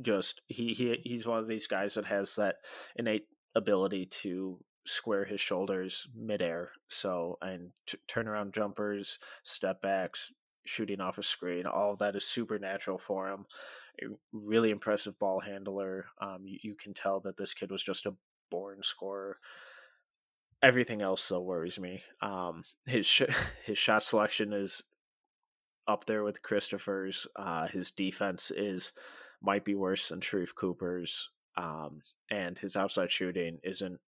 just he, he he's one of these guys that has that innate ability to square his shoulders midair. So and t- turnaround jumpers, step backs, shooting off a screen, all of that is supernatural for him. A really impressive ball handler. Um, you, you, can tell that this kid was just a born scorer everything else though worries me. Um, his sh- his shot selection is up there with Christopher's. Uh, his defense is might be worse than Sharife Cooper's, um, and his outside shooting isn't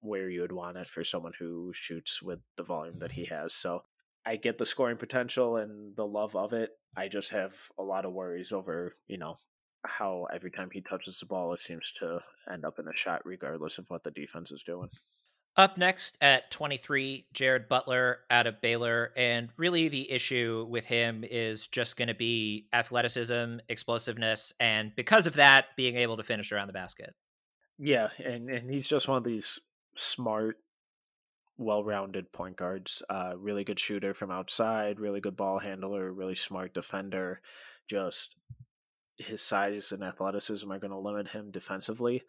where you would want it for someone who shoots with the volume that he has. So I get the scoring potential and the love of it. I just have a lot of worries over you know how every time he touches the ball, it seems to end up in a shot, regardless of what the defense is doing. Up next at 23, Jared Butler out of Baylor. And really, the issue with him is just going to be athleticism, explosiveness, and because of that, being able to finish around the basket. Yeah. And, and he's just one of these smart, well rounded point guards. Uh, really good shooter from outside, really good ball handler, really smart defender. Just his size and athleticism are going to limit him defensively,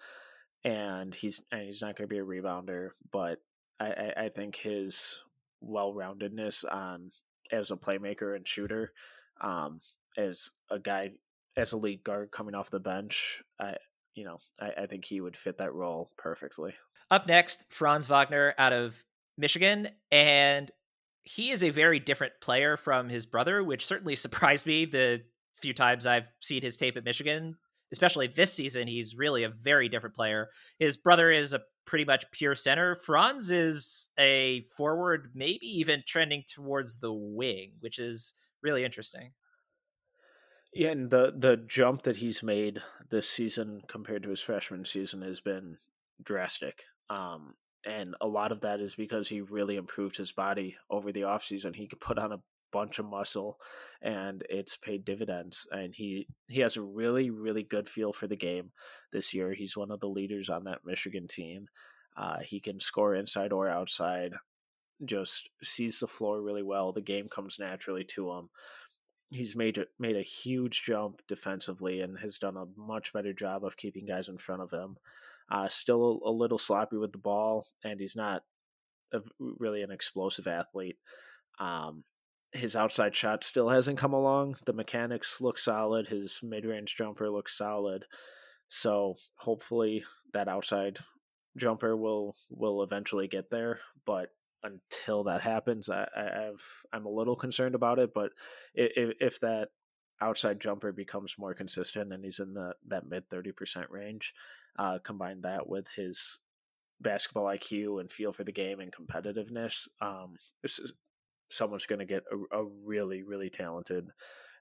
and he's and he's not going to be a rebounder. But I, I, I think his well-roundedness on as a playmaker and shooter, um, as a guy as a lead guard coming off the bench, I you know I, I think he would fit that role perfectly. Up next, Franz Wagner out of Michigan, and he is a very different player from his brother, which certainly surprised me the few times I've seen his tape at Michigan. Especially this season, he's really a very different player. His brother is a pretty much pure center. Franz is a forward, maybe even trending towards the wing, which is really interesting. Yeah, and the the jump that he's made this season compared to his freshman season has been drastic. Um, and a lot of that is because he really improved his body over the offseason. He could put on a bunch of muscle and it's paid dividends and he he has a really really good feel for the game this year. He's one of the leaders on that michigan team. Uh, he can score inside or outside just sees the floor really well. The game comes naturally to him. He's made a, made a huge jump defensively and has done a much better job of keeping guys in front of him. Uh, still a, a, little sloppy with the ball, and he's not a, really an explosive athlete. Um, his outside shot still hasn't come along. The mechanics look solid. His mid range jumper looks solid. So hopefully that outside jumper will will eventually get there. But until that happens, I, I have I'm a little concerned about it. But if, if that outside jumper becomes more consistent and he's in the that mid thirty percent range, uh, combine that with his basketball IQ and feel for the game and competitiveness, um, someone's going to get a, a, really, really talented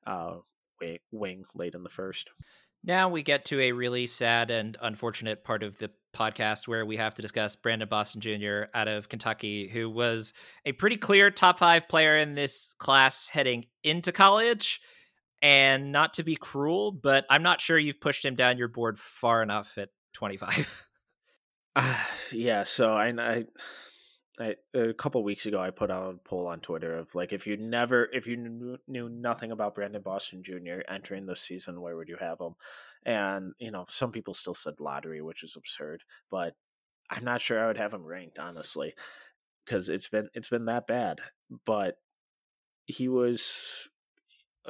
uh, wing late in the first. Now we get to a really sad and unfortunate part of the podcast where we have to discuss Brandon Boston Jr. out of Kentucky, who was a pretty clear top five player in this class heading into college. And not to be cruel, but I'm not sure you've pushed him down your board far enough at 25. Uh, yeah, so I, I, I, a couple weeks ago I put out a poll on Twitter of like if you never if you knew, knew nothing about Brandon Boston Jr. entering this season, where would you have him? And you know, some people still said lottery, which is absurd, but I'm not sure I would have him ranked honestly because it's been it's been that bad. But he was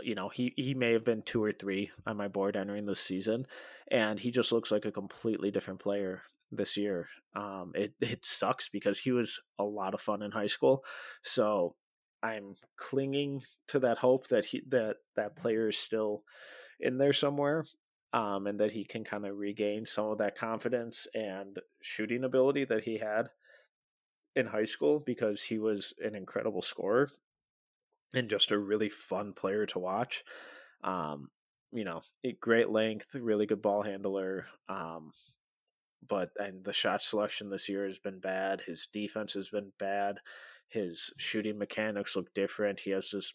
you know, he he may have been two or three on my board entering this season, and he just looks like a completely different player this year. Um, it it sucks because he was a lot of fun in high school, so I'm clinging to that hope that he that that player is still in there somewhere, um, and that he can kind of regain some of that confidence and shooting ability that he had in high school because he was an incredible scorer and just a really fun player to watch. Um, you know, great length, really good ball handler. Um, but and the shot selection this year has been bad. His defense has been bad. His shooting mechanics look different. He has this.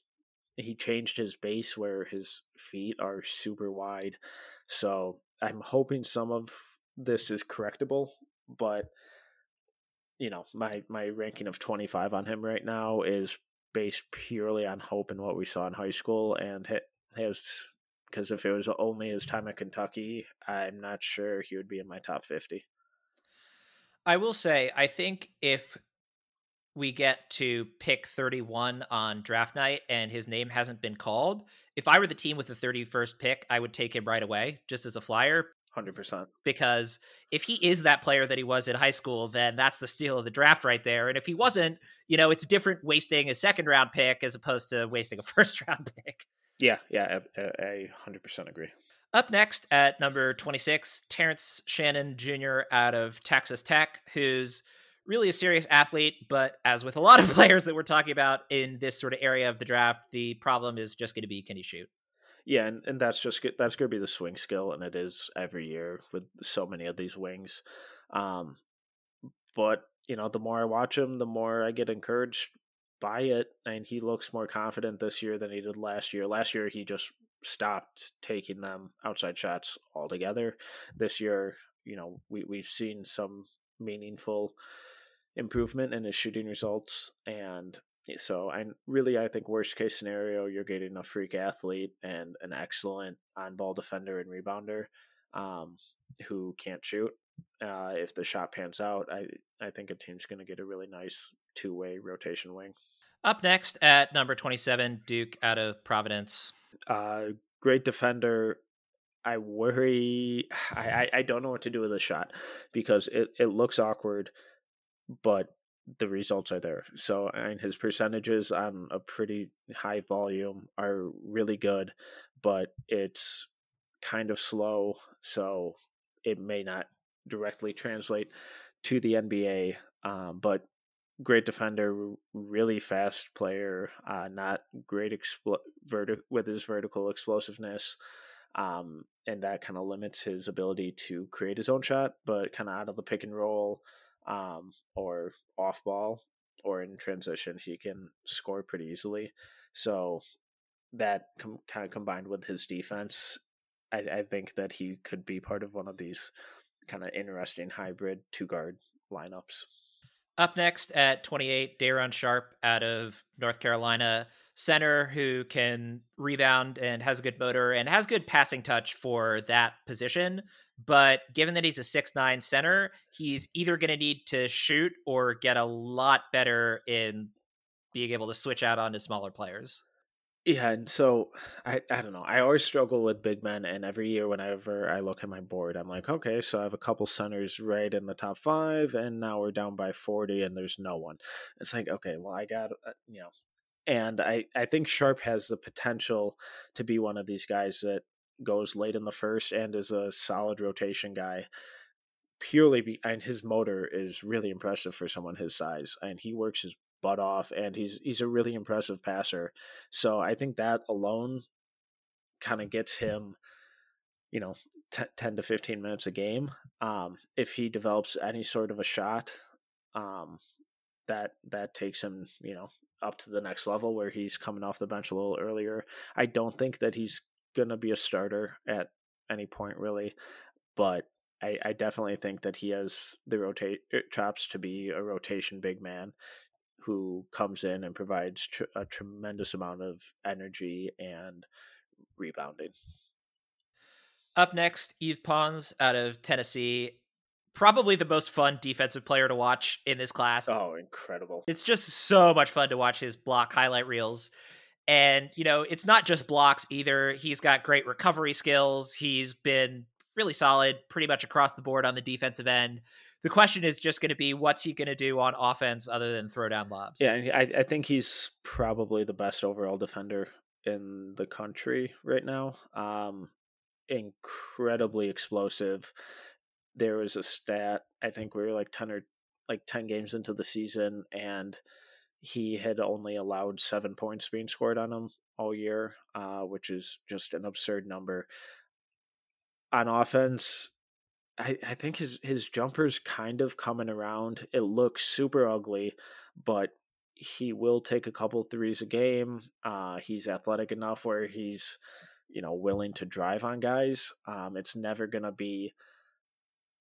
He changed his base where his feet are super wide. So I'm hoping some of this is correctable, but you know, my my ranking of 25 on him right now is based purely on hope and what we saw in high school and his because if it was only his time at Kentucky, I'm not sure he would be in my top 50. I will say, I think if we get to pick 31 on draft night and his name hasn't been called, if I were the team with the 31st pick, I would take him right away just as a flyer Hundred percent. Because if he is that player that he was in high school, then that's the steal of the draft right there. And if he wasn't, you know, it's different wasting a second round pick as opposed to wasting a first round pick. Yeah, yeah, I hundred percent agree. Up next at number twenty six, Terrence Shannon Jr. out of Texas Tech, who's really a serious athlete, but as with a lot of players that we're talking about in this sort of area of the draft, the problem is just going to be can he shoot? Yeah, and, and that's just that's going to be the swing skill, and it is every year with so many of these wings. Um, but you know, the more I watch him, the more I get encouraged by it, and he looks more confident this year than he did last year. Last year, he just stopped taking them outside shots altogether. This year, you know, we we've seen some meaningful improvement in his shooting results, and so I really I think worst case scenario you're getting a freak athlete and an excellent on ball defender and rebounder um, who can't shoot. Uh, if the shot pans out, I I think a team's going to get a really nice two way rotation wing. Up next at number twenty seven, Duke out of Providence. Uh, great defender. I worry. I, I don't know what to do with the shot because it, it looks awkward, but the results are there. So, and his percentages on a pretty high volume are really good, but it's kind of slow. So, it may not directly translate to the NBA. Um, but great defender, really fast player, uh, not great expl- verti- with his vertical explosiveness. Um, and that kind of limits his ability to create his own shot, but kind of out of the pick and roll um, or off ball or in transition, he can score pretty easily. So that com- kind of combined with his defense, I, I think that he could be part of one of these kind of interesting hybrid two guard lineups. Up next at 28, Day'Ron Sharpe out of North Carolina, center who can rebound and has a good motor and has good passing touch for that position. But given that he's a six nine center, he's either going to need to shoot or get a lot better in being able to switch out onto smaller players. Yeah, and so I I don't know. I always struggle with big men, and every year whenever I look at my board, I'm like, okay, so I have a couple centers right in the top five, and now we're down by forty, and there's no one. It's like, okay, well, I got uh, you know, and I I think Sharpe has the potential to be one of these guys that goes late in the first and is a solid rotation guy. Purely, be, and his motor is really impressive for someone his size, and he works his butt off, and he's he's a really impressive passer. So I think that alone kind of gets him, you know, t- ten to fifteen minutes a game. Um, if he develops any sort of a shot, um, that that takes him, you know, up to the next level where he's coming off the bench a little earlier. I don't think that he's gonna be a starter at any point really, but I, I definitely think that he has the rotate er, chops to be a rotation big man who comes in and provides tr- a tremendous amount of energy and rebounding. Up next, Yves Pons out of Tennessee. Probably the most fun defensive player to watch in this class. Oh, incredible. It's just so much fun to watch his block highlight reels. And, you know, it's not just blocks either. He's got great recovery skills. He's been really solid pretty much across the board on the defensive end the question is just going to be what's he going to do on offense other than throw down lobs? Yeah, I, I think he's probably the best overall defender in the country right now. Um, incredibly explosive. There was a stat, I think we were like 10 or like 10 games into the season, and he had only allowed seven points being scored on him all year, uh, which is just an absurd number. On offense, I, I think his his jumper's kind of coming around. It looks super ugly, but he will take a couple threes a game. Uh, he's athletic enough where he's, you know, willing to drive on guys. Um, it's never gonna be,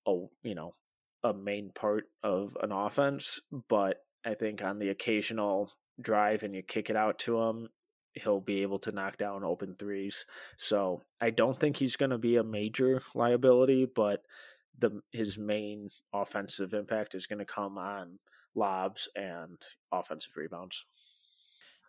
a you know, a main part of an offense, but I think on the occasional drive and you kick it out to him, he'll be able to knock down open threes. So I don't think he's going to be a major liability, but the his main offensive impact is going to come on lobs and offensive rebounds.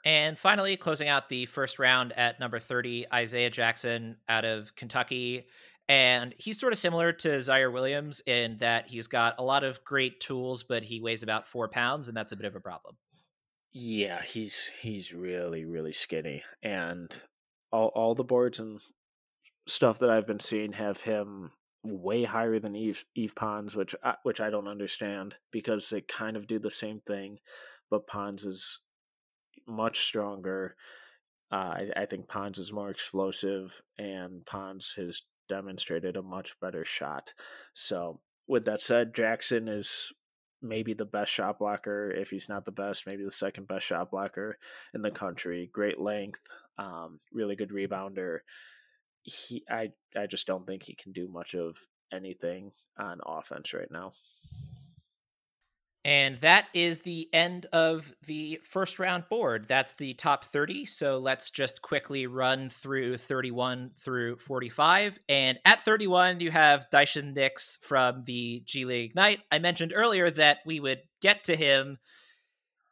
And finally, closing out the first round at number 30, Isaiah Jackson out of Kentucky. And he's sort of similar to Ziaire Williams in that he's got a lot of great tools, but he weighs about four pounds, and that's a bit of a problem. Yeah, he's he's really really skinny, and all all the boards and stuff that I've been seeing have him way higher than Eve Yves Pons, which I, which I don't understand because they kind of do the same thing, but Pons is much stronger. Uh, I, I think Pons is more explosive, and Pons has demonstrated a much better shot. So, with that said, Jackson is maybe the best shot blocker. If he's not the best, maybe the second best shot blocker in the country. Great length, um, really good rebounder. He, I, I just don't think he can do much of anything on offense right now. And that is the end of the first round board. That's the top 30. So let's just quickly run through 31 through 45. And at 31, you have Daishen Nix from the G League Ignite. I mentioned earlier that we would get to him.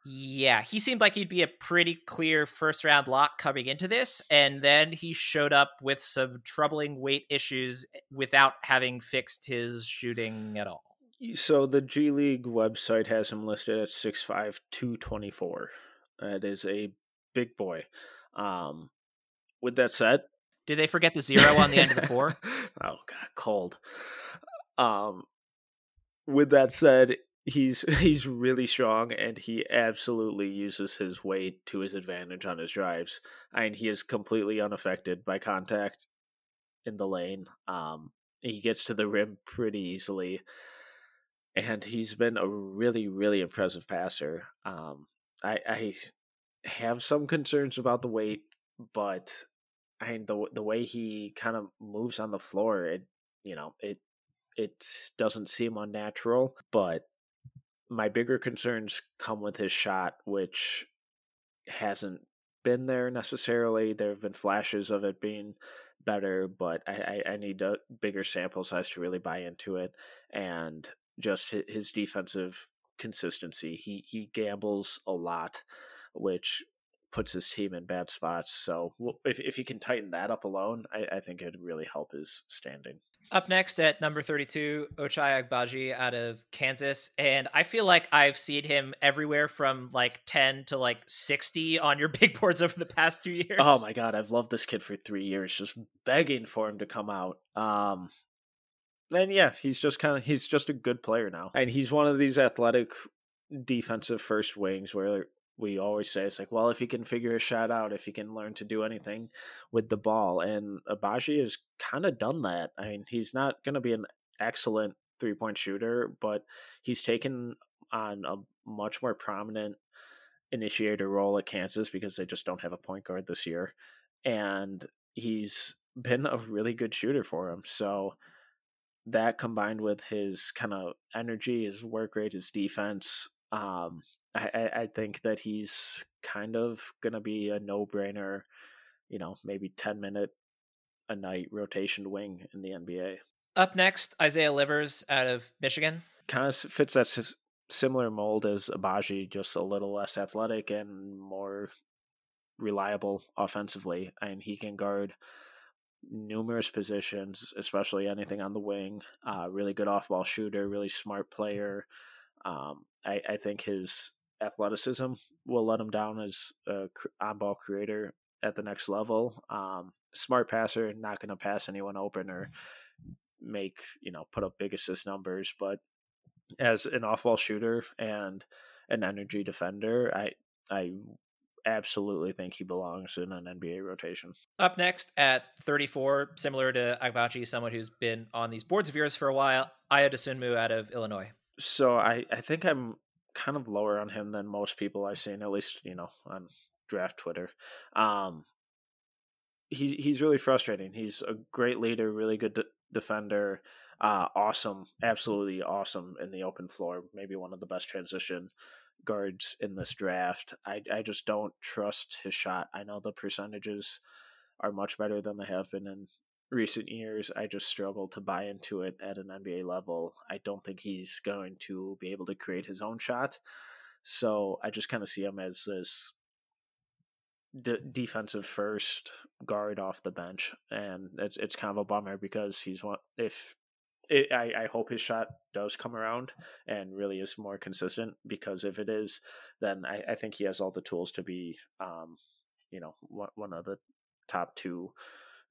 Yeah, he seemed like he'd be a pretty clear first round lock coming into this. And then he showed up with some troubling weight issues without having fixed his shooting at all. So the G League website has him listed at 6'5", 224. That is a big boy. Um, with that said, did they forget the zero on the end of the four? oh god, cold. Um, with that said, he's he's really strong and he absolutely uses his weight to his advantage on his drives. I mean, he is completely unaffected by contact in the lane. Um, he gets to the rim pretty easily and he's been a really, really impressive passer. Um, I, I have some concerns about the weight, but I mean the the way he kind of moves on the floor, it you know it it doesn't seem unnatural. But my bigger concerns come with his shot, which hasn't been there necessarily. There have been flashes of it being better, but I, I, I need a bigger sample size to really buy into it. And just his defensive consistency. He he gambles a lot, which puts his team in bad spots. So if if he can tighten that up alone, I, I think it'd really help his standing. Up next at number 32, Ochai Agbaji out of Kansas. And I feel like I've seen him everywhere from like 10 to like 60 on your big boards over the past two years. Oh my God. I've loved this kid for three years, just begging for him to come out. Um, and yeah, he's just kind of he's just a good player now, and he's one of these athletic defensive first wings where we always say it's like, well, if he can figure a shot out, if he can learn to do anything with the ball, and Agbaji has kind of done that. I mean, he's not going to be an excellent three point shooter, but he's taken on a much more prominent initiator role at Kansas because they just don't have a point guard this year, and he's been a really good shooter for him. So that combined with his kind of energy, his work rate, his defense, um, I, I think that he's kind of going to be a no brainer, you know, maybe 10 minute a night rotation wing in the NBA. Up next, Isaiah Livers out of Michigan. Kind of fits that similar mold as Agbaji, just a little less athletic and more reliable offensively. And he can guard numerous positions, especially anything on the wing. Uh, really good off ball shooter, really smart player. Um, I, I, think his athleticism will let him down as a on ball creator at the next level. Um, smart passer, not going to pass anyone open or make, you know, put up big assist numbers, but as an off ball shooter and an energy defender, I, I absolutely think he belongs in an NBA rotation. Up next at 34, similar to Agbaji, someone who's been on these boards of yours for a while, Ayo Dosunmu out of Illinois. So I, I think I'm kind of lower on him than most people I've seen, at least, you know, on draft Twitter. Um, he, he's really frustrating. He's a great leader, really good de- defender, uh, awesome, absolutely awesome in the open floor, maybe one of the best transition guards in this draft. I I just don't trust his shot. I know the percentages are much better than they have been in recent years. I just struggle to buy into it at an NBA level. I don't think he's going to be able to create his own shot. So I just kind of see him as this defensive first guard off the bench, and it's it's kind of a bummer because he's one. If it, I, I hope his shot does come around and really is more consistent because if it is, then I, I think he has all the tools to be, um, you know, one, one of the top two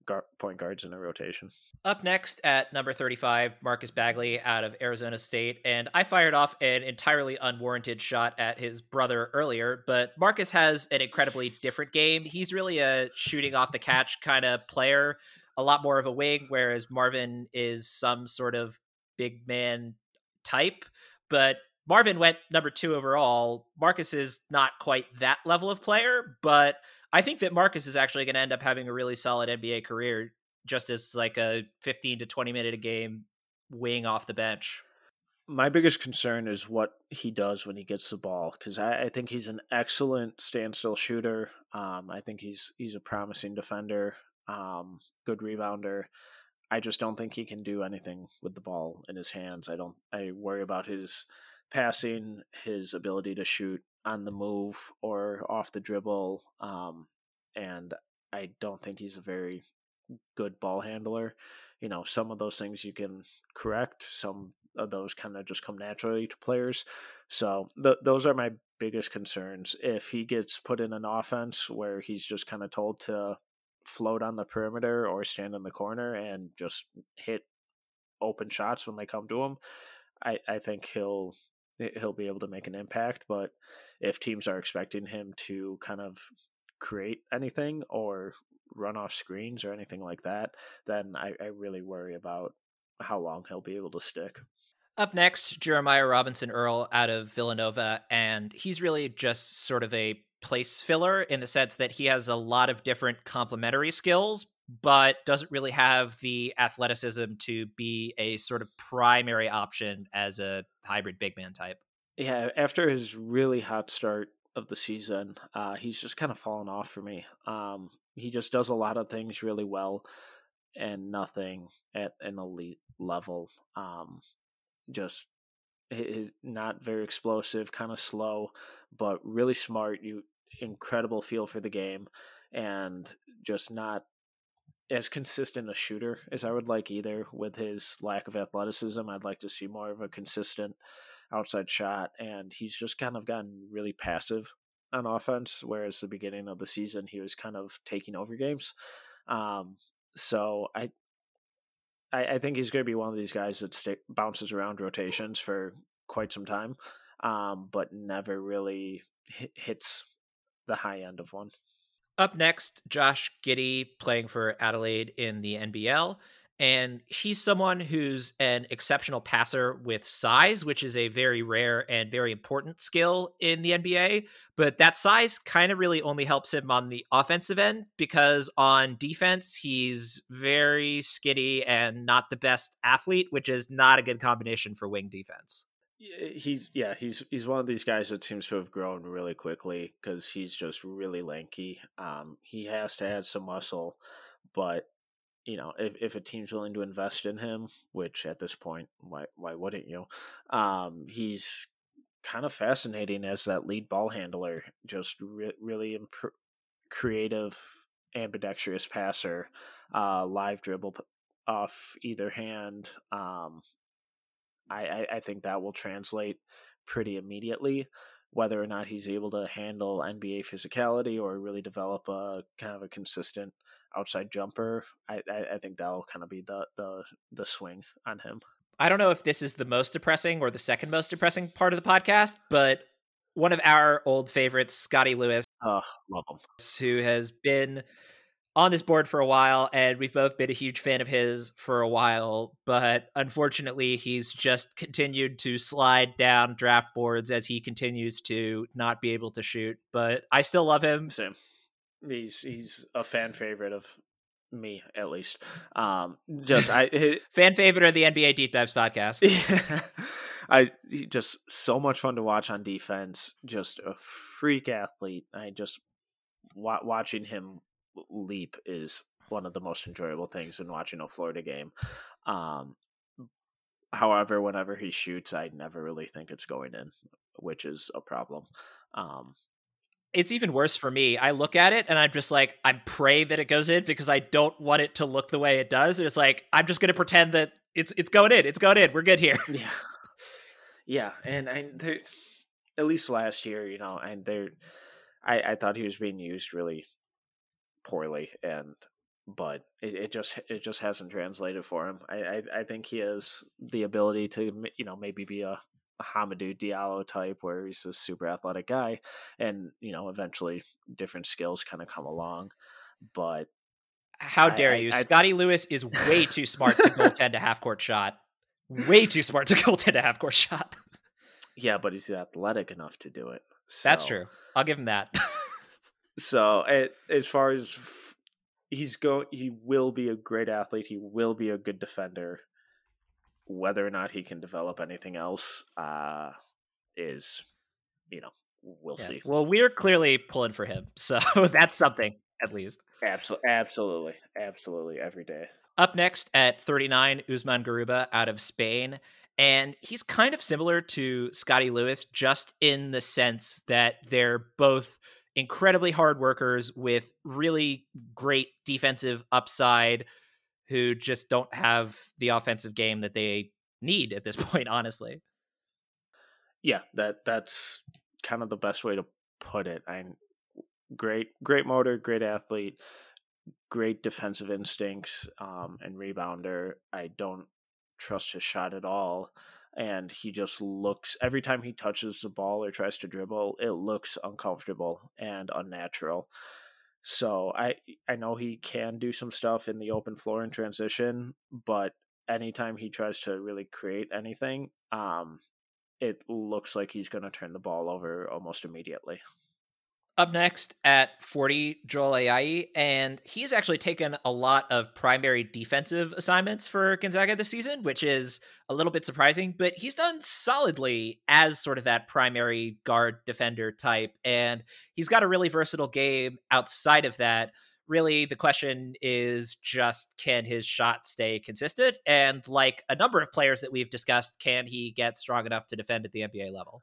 guard, point guards in a rotation. Up next at number 35, Marcus Bagley out of Arizona State. And I fired off an entirely unwarranted shot at his brother earlier, but Marcus has an incredibly different game. He's really a shooting off the catch kind of player a lot more of a wing, whereas Marvin is some sort of big man type. But Marvin went number two overall. Marcus is not quite that level of player, but I think that Marcus is actually going to end up having a really solid NBA career just as like a 15 to 20 minute a game wing off the bench. my biggest concern is what he does when he gets the ball because I, I, think he's an excellent standstill shooter. Um, I think he's he's a promising defender, um, good rebounder. I just don't think he can do anything with the ball in his hands. I don't. I worry about his passing, his ability to shoot on the move or off the dribble, um, and I don't think he's a very good ball handler. You know, some of those things you can correct. Some of those kind of just come naturally to players. So th- those are my biggest concerns. If he gets put in an offense where he's just kind of told to float on the perimeter or stand in the corner and just hit open shots when they come to him, I, I think he'll he'll be able to make an impact. But if teams are expecting him to kind of create anything or run off screens or anything like that, then I, I really worry about how long he'll be able to stick. Up next, Jeremiah Robinson Earl out of Villanova, and he's really just sort of a place filler in the sense that he has a lot of different complementary skills, but doesn't really have the athleticism to be a sort of primary option as a hybrid big man type. Yeah, after his really hot start of the season, uh, he's just kind of fallen off for me. Um, he just does a lot of things really well and nothing at an elite level. Um, just not very explosive, kind of slow, but really smart. You incredible feel for the game, and just not as consistent a shooter as I would like either. With his lack of athleticism, I'd like to see more of a consistent outside shot, and he's just kind of gotten really passive on offense. Whereas the beginning of the season, he was kind of taking over games. Um, so I I, think he's going to be one of these guys that stick, bounces around rotations for quite some time, um, but never really hit, hits the high end of one. Up next, Josh Giddey playing for Adelaide in the NBL and he's someone who's an exceptional passer with size, which is a very rare and very important skill in the NBA. But that size kind of really only helps him on the offensive end because on defense, he's very skinny and not the best athlete, which is not a good combination for wing defense. He's yeah he's he's one of these guys that seems to have grown really quickly because he's just really lanky. Um, he has to add some muscle, but you know, if, if a team's willing to invest in him, which at this point, why why wouldn't you? Um, he's kind of fascinating as that lead ball handler, just re- really imp- creative, ambidextrous passer, uh, live dribble off either hand. Um, I, I, I think that will translate pretty immediately. Whether or not he's able to handle NBA physicality or really develop a kind of a consistent outside jumper, I, I, I think that'll kind of be the, the the swing on him. I don't know if this is the most depressing or the second most depressing part of the podcast, but one of our old favorites, Scottie Lewis, oh, love him, who has been on this board for a while, and we've both been a huge fan of his for a while. But unfortunately, he's just continued to slide down draft boards as he continues to not be able to shoot. But I still love him. Same. He's he's a fan favorite of me at least. Um, just I his, fan favorite of the NBA Deep Dives podcast. Yeah, I just so much fun to watch on defense. Just a freak athlete. I just watching him leap is one of the most enjoyable things in watching a Florida game. Um, however, whenever he shoots, I never really think it's going in, which is a problem. Um, it's even worse for me. I look at it and I'm just like, I pray that it goes in because I don't want it to look the way it does. And it's like, I'm just going to pretend that it's it's going in. It's going in. We're good here. Yeah, yeah. And I, at least last year, you know, and there, I I thought he was being used really poorly, and but it, it just it just hasn't translated for him. I, I I think he has the ability to you know maybe be a Hamidou Diallo type where he's a super athletic guy and you know eventually different skills kind of come along but how dare I, you I, Scottie Lewis is way too smart to goaltend a half court shot way too smart to goaltend a half court shot yeah but he's athletic enough to do it so. that's true I'll give him that so it, as far as he's going he will be a great athlete he will be a good defender whether or not he can develop anything else uh, is, you know, we'll yeah. see. Well, we're clearly pulling for him, so that's something at least. Absolutely, absolutely, absolutely, every day. Up next at 39, Usman Garuba out of Spain. And he's kind of similar to Scottie Lewis, just in the sense that they're both incredibly hard workers with really great defensive upside who just don't have the offensive game that they need at this point, honestly. Yeah, that that's kind of the best way to put it. I'm great, great motor, great athlete, great defensive instincts, um, and rebounder. I don't trust his shot at all. And he just looks every time he touches the ball or tries to dribble, it looks uncomfortable and unnatural. So I I know he can do some stuff in the open floor in transition, but anytime he tries to really create anything, um, it looks like he's going to turn the ball over almost immediately. Up next at 40, Joel Ayayi, and he's actually taken a lot of primary defensive assignments for Gonzaga this season, which is a little bit surprising, but he's done solidly as sort of that primary guard defender type, and he's got a really versatile game outside of that. Really, the question is just can his shot stay consistent? And like a number of players that we've discussed, can he get strong enough to defend at the NBA level?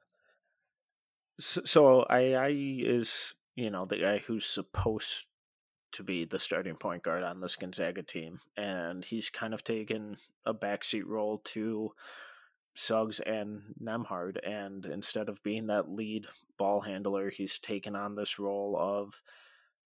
So, I, I is you know the guy who's supposed to be the starting point guard on this Gonzaga team, and he's kind of taken a backseat role to Suggs and Nembhard, and instead of being that lead ball handler, he's taken on this role of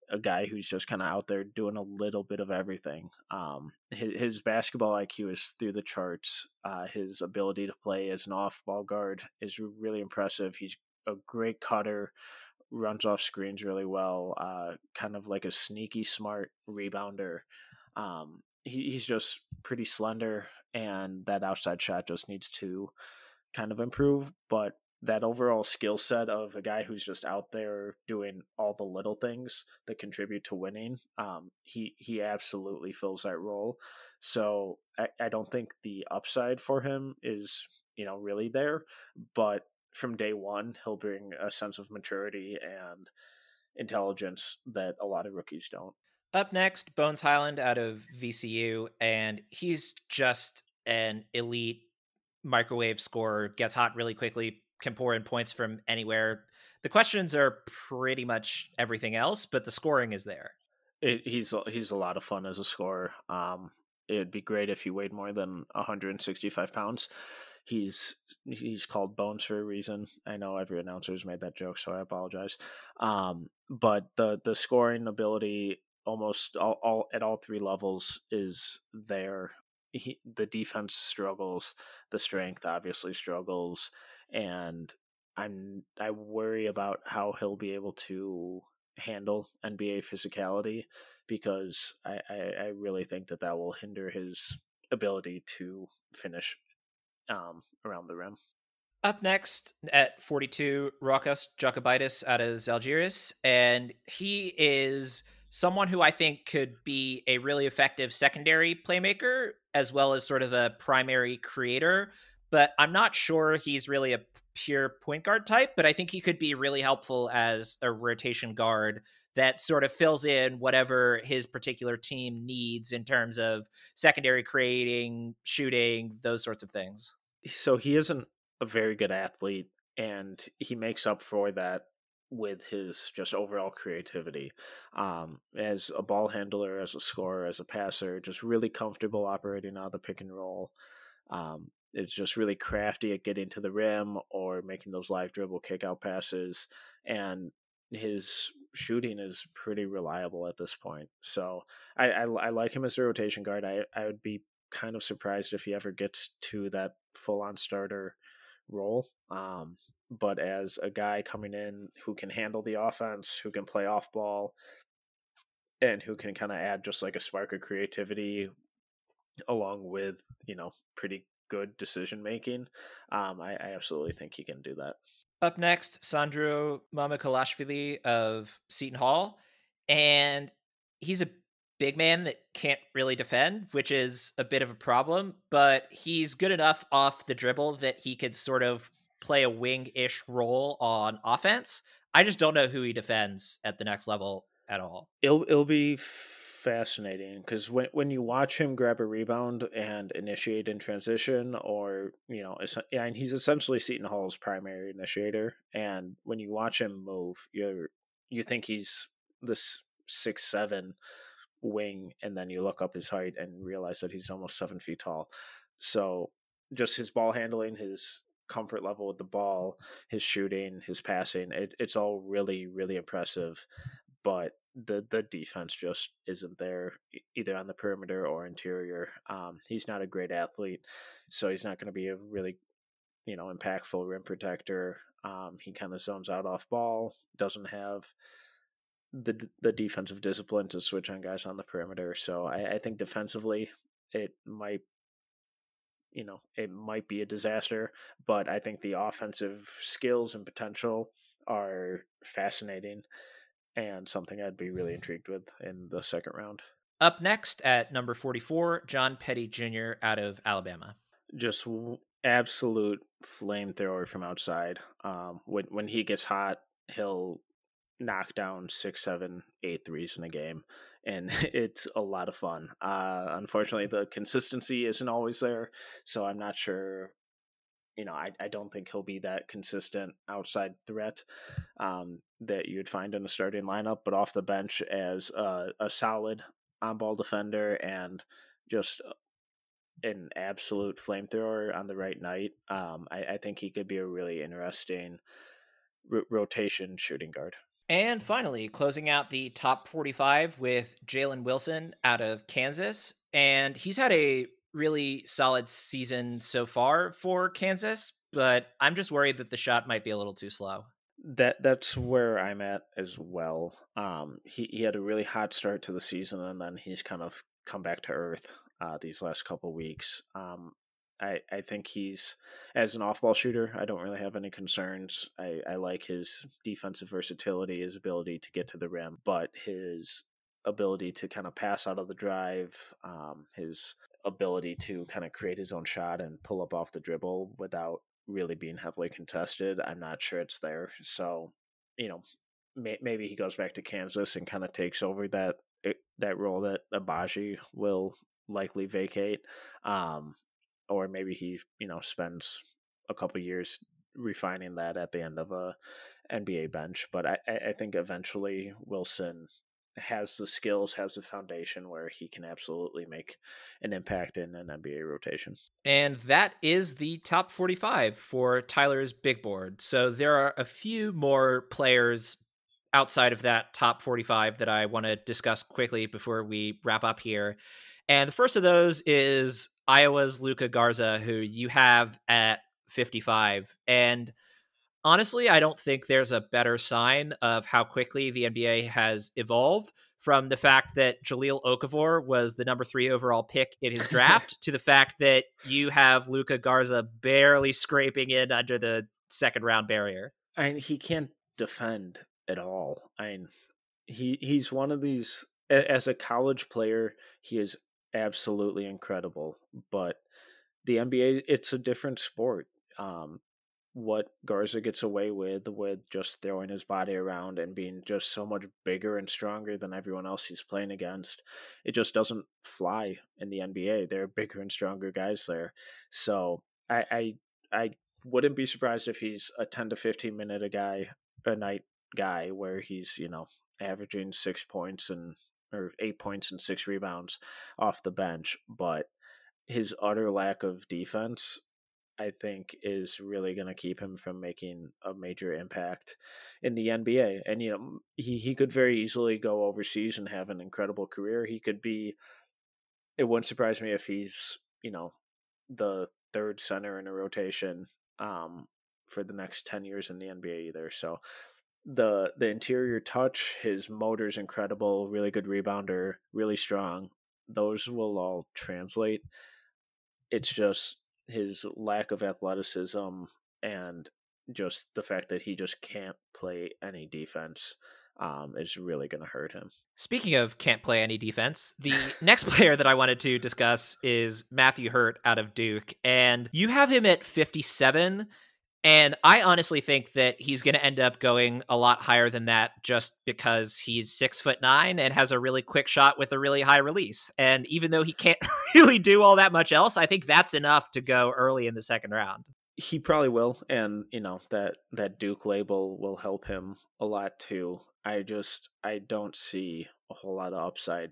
a guy who's just kind of out there doing a little bit of everything. Um, his, his, basketball IQ is through the charts. Uh, his ability to play as an off-ball guard is really impressive. He's a great cutter, runs off screens really well, uh, kind of like a sneaky smart rebounder. Um, he, he's just pretty slender, and that outside shot just needs to kind of improve. But that overall skill set of a guy who's just out there doing all the little things that contribute to winning, um, he he absolutely fills that role. So I, I don't think the upside for him is you know really there, but from day one, he'll bring a sense of maturity and intelligence that a lot of rookies don't. Up next, Bones Hyland out of VCU, and he's just an elite microwave scorer, gets hot really quickly, can pour in points from anywhere. The questions are pretty much everything else, but the scoring is there. It, he's he's a lot of fun as a scorer. Um, it'd be great if he weighed more than 165 pounds he's he's called Bones for a reason. I know every announcer has made that joke, so I apologize. Um, but the the scoring ability almost all, all at all three levels is there. He, the defense struggles, the strength obviously struggles, and I'm I worry about how he'll be able to handle NBA physicality because I, I, I really think that that will hinder his ability to finish um, around the rim. Up next at 42, Rokas Jokubaitis out of Zalgiris. And he is someone who I think could be a really effective secondary playmaker as well as sort of a primary creator. But I'm not sure he's really a pure point guard type, but I think he could be really helpful as a rotation guard that sort of fills in whatever his particular team needs in terms of secondary creating, shooting, those sorts of things. So he isn't a very good athlete and he makes up for that with his just overall creativity um, as a ball handler as a scorer as a passer just really comfortable operating out of the pick and roll um, it's just really crafty at getting to the rim or making those live dribble kick out passes and his shooting is pretty reliable at this point so I, I, I like him as a rotation guard I, I would be kind of surprised if he ever gets to that full on starter role. Um, but as a guy coming in who can handle the offense, who can play off ball, and who can kind of add just like a spark of creativity along with, you know, pretty good decision making, um, I, I absolutely think he can do that. Up next, Sandro Mamukelashvili of Seton Hall. And he's a big man that can't really defend, which is a bit of a problem, but he's good enough off the dribble that he could sort of play a wing ish role on offense. I just don't know who he defends at the next level at all. It'll it'll be fascinating because when when you watch him grab a rebound and initiate in transition, or you know, and he's essentially Seton Hall's primary initiator, and when you watch him move, you you think he's this six seven wing, and then you look up his height and realize that he's almost seven feet tall. So just his ball handling, his comfort level with the ball, his shooting, his passing, it, it's all really, really impressive. But the the defense just isn't there either on the perimeter or interior. Um, he's not a great athlete, so he's not going to be a really you know impactful rim protector. Um, he kind of zones out off ball, doesn't have the the defensive discipline to switch on guys on the perimeter. So I, I think defensively it might you know it might be a disaster, but I think the offensive skills and potential are fascinating and something I'd be really intrigued with in the second round. Up next at number 44, John Petty Jr. out of Alabama. Just absolute flamethrower from outside. Um, when when he gets hot, he'll knock down six, seven, eight threes in a game, and it's a lot of fun. Uh, unfortunately, the consistency isn't always there, so I'm not sure you know, I, I don't think he'll be that consistent outside threat um, that you'd find in a starting lineup, but off the bench as a, a solid on ball defender and just an absolute flamethrower on the right night. Um, I, I, think he could be a really interesting r- rotation shooting guard. And finally, closing out the top 45 with Jalen Wilson out of Kansas. And he's had a really solid season so far for Kansas, but I'm just worried that the shot might be a little too slow. That that's where I'm at as well. Um, he he had a really hot start to the season, and then he's kind of come back to earth uh, these last couple weeks. Um, I I think he's as an off ball shooter. I don't really have any concerns. I I like his defensive versatility, his ability to get to the rim, but his ability to kind of pass out of the drive, um, his ability to kind of create his own shot and pull up off the dribble without really being heavily contested. I'm not sure it's there. So, you know, may, maybe he goes back to Kansas and kind of takes over that eh, that role that Agbaji will likely vacate. Um, or maybe he, you know, spends a couple years refining that at the end of a NBA bench. But I, I think eventually Wilson has the skills, has the foundation where he can absolutely make an impact in an NBA rotation. And that is the top 45 for Tyler's big board. So there are a few more players outside of that top 45 that I want to discuss quickly before we wrap up here. And the first of those is Iowa's Luka Garza, who you have at 55. And honestly, I don't think there's a better sign of how quickly the NBA has evolved from the fact that Jahlil Okafor was the number three overall pick in his draft to the fact that you have Luka Garza barely scraping in under the second round barrier. I mean, he can't defend at all. I mean, he he's one of these as a college player, he is absolutely incredible. But the NBA, it's a different sport. Um, what Garza gets away with with just throwing his body around and being just so much bigger and stronger than everyone else he's playing against. It just doesn't fly in the NBA. There are bigger and stronger guys there. So I I, I wouldn't be surprised if he's a 10 to 15 minute a guy a night guy where he's, you know, averaging 6 points and or 8 points and 6 rebounds off the bench, but his utter lack of defense I think is really going to keep him from making a major impact in the NBA. And you know, he he could very easily go overseas and have an incredible career. He could be. It wouldn't surprise me if he's you know the third center in a rotation um, for the next ten years in the NBA either. So the the interior touch, his motor's incredible, really good rebounder, really strong. Those will all translate. It's just his lack of athleticism and just the fact that he just can't play any defense um, is really going to hurt him. Speaking of can't play any defense, the next player that I wanted to discuss is Matthew Hurt out of Duke. And you have him at 57. And I honestly think that he's going to end up going a lot higher than that just because he's six foot nine and has a really quick shot with a really high release. And even though he can't really do all that much else, I think that's enough to go early in the second round. He probably will, and you know that that Duke label will help him a lot too. I just I don't see a whole lot of upside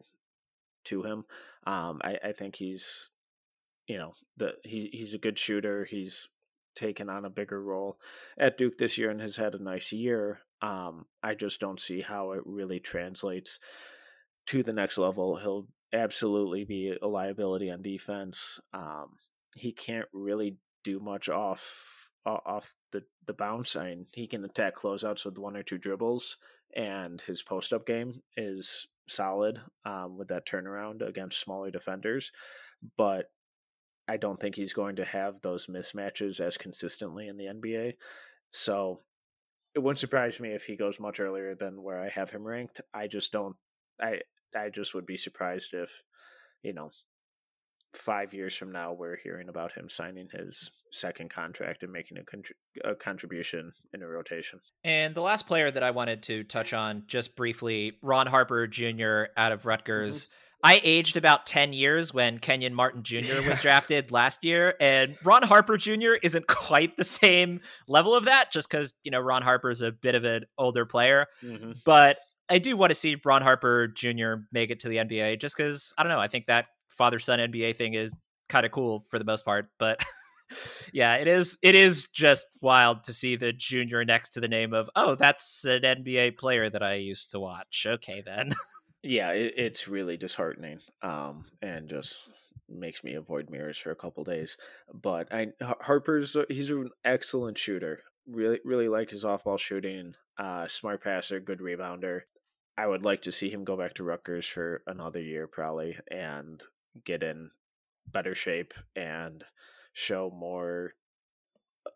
to him. Um, I, I think he's, you know, the he he's a good shooter. He's taken on a bigger role at Duke this year and has had a nice year. Um, I just don't see how it really translates to the next level. He'll absolutely be a liability on defense. Um, he can't really do much off off the the bounce. I mean, he can attack closeouts with one or two dribbles, and his post up game is solid um, with that turnaround against smaller defenders. But I don't think he's going to have those mismatches as consistently in the NBA. So it wouldn't surprise me if he goes much earlier than where I have him ranked. I just don't. I I just would be surprised if you know five years from now we're hearing about him signing his second contract and making a, a, contribution in a rotation. And the last player that I wanted to touch on just briefly, Ron Harper Jr. out of Rutgers. Mm-hmm. I aged about 10 years when Kenyon Martin Jr. was drafted last year, and Ron Harper Jr. isn't quite the same level of that just because, you know, Ron Harper is a bit of an older player. Mm-hmm. But I do want to see Ron Harper Jr. make it to the NBA just because, I don't know, I think that father son NBA thing is kind of cool for the most part, but yeah, it is it is just wild to see the junior next to the name of oh, that's an NBA player that I used to watch. Okay, then. yeah, it, it's really disheartening, um, and just makes me avoid mirrors for a couple days. But I Harper's he's an excellent shooter. Really, really like his off ball shooting. Uh, smart passer, good rebounder. I would like to see him go back to Rutgers for another year, probably, and get in better shape and show more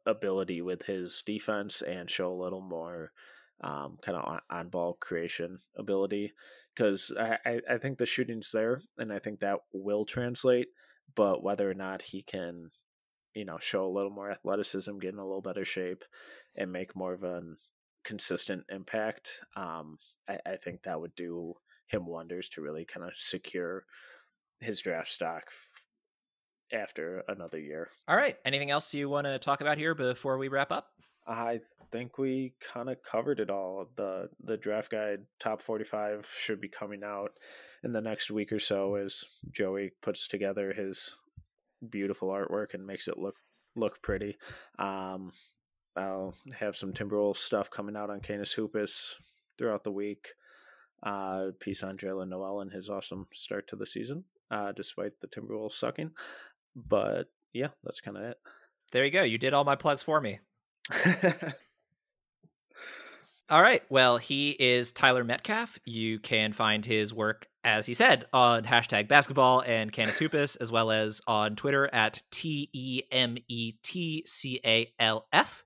ability with his defense and show a little more um, kind of on ball creation ability because I, I think the shooting's there and I think that will translate, but whether or not he can, you know, show a little more athleticism, get in a little better shape, and make more of a consistent impact, um, I, I think that would do him wonders to really kind of secure his draft stock after another year. All right. Anything else you want to talk about here before we wrap up? I think we kind of covered it all. the The draft guide top forty five should be coming out in the next week or so as Joey puts together his beautiful artwork and makes it look look pretty. Um, I'll have some Timberwolves stuff coming out on Canis Hoopus throughout the week. Uh, piece on Jaylen Nowell and his awesome start to the season uh, despite the Timberwolves sucking. But yeah, that's kind of it. There you go. You did all my plugs for me. all right. Well, he is Tyler Metcalf. You can find his work, as he said, on hashtag basketball and Canis Hoopus, as well as on Twitter at T E M E T C A L F.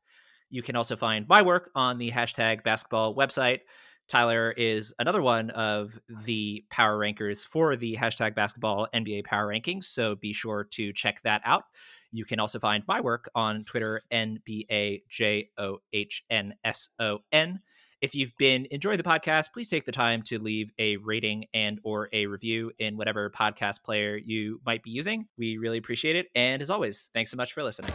You can also find my work on the hashtag basketball website. Tyler is another one of the power rankers for the hashtag basketball NBA power rankings. So be sure to check that out. You can also find my work on Twitter, NBA J O H N S O N. If you've been enjoying the podcast, please take the time to leave a rating and or a review in whatever podcast player you might be using. We really appreciate it. And as always, thanks so much for listening.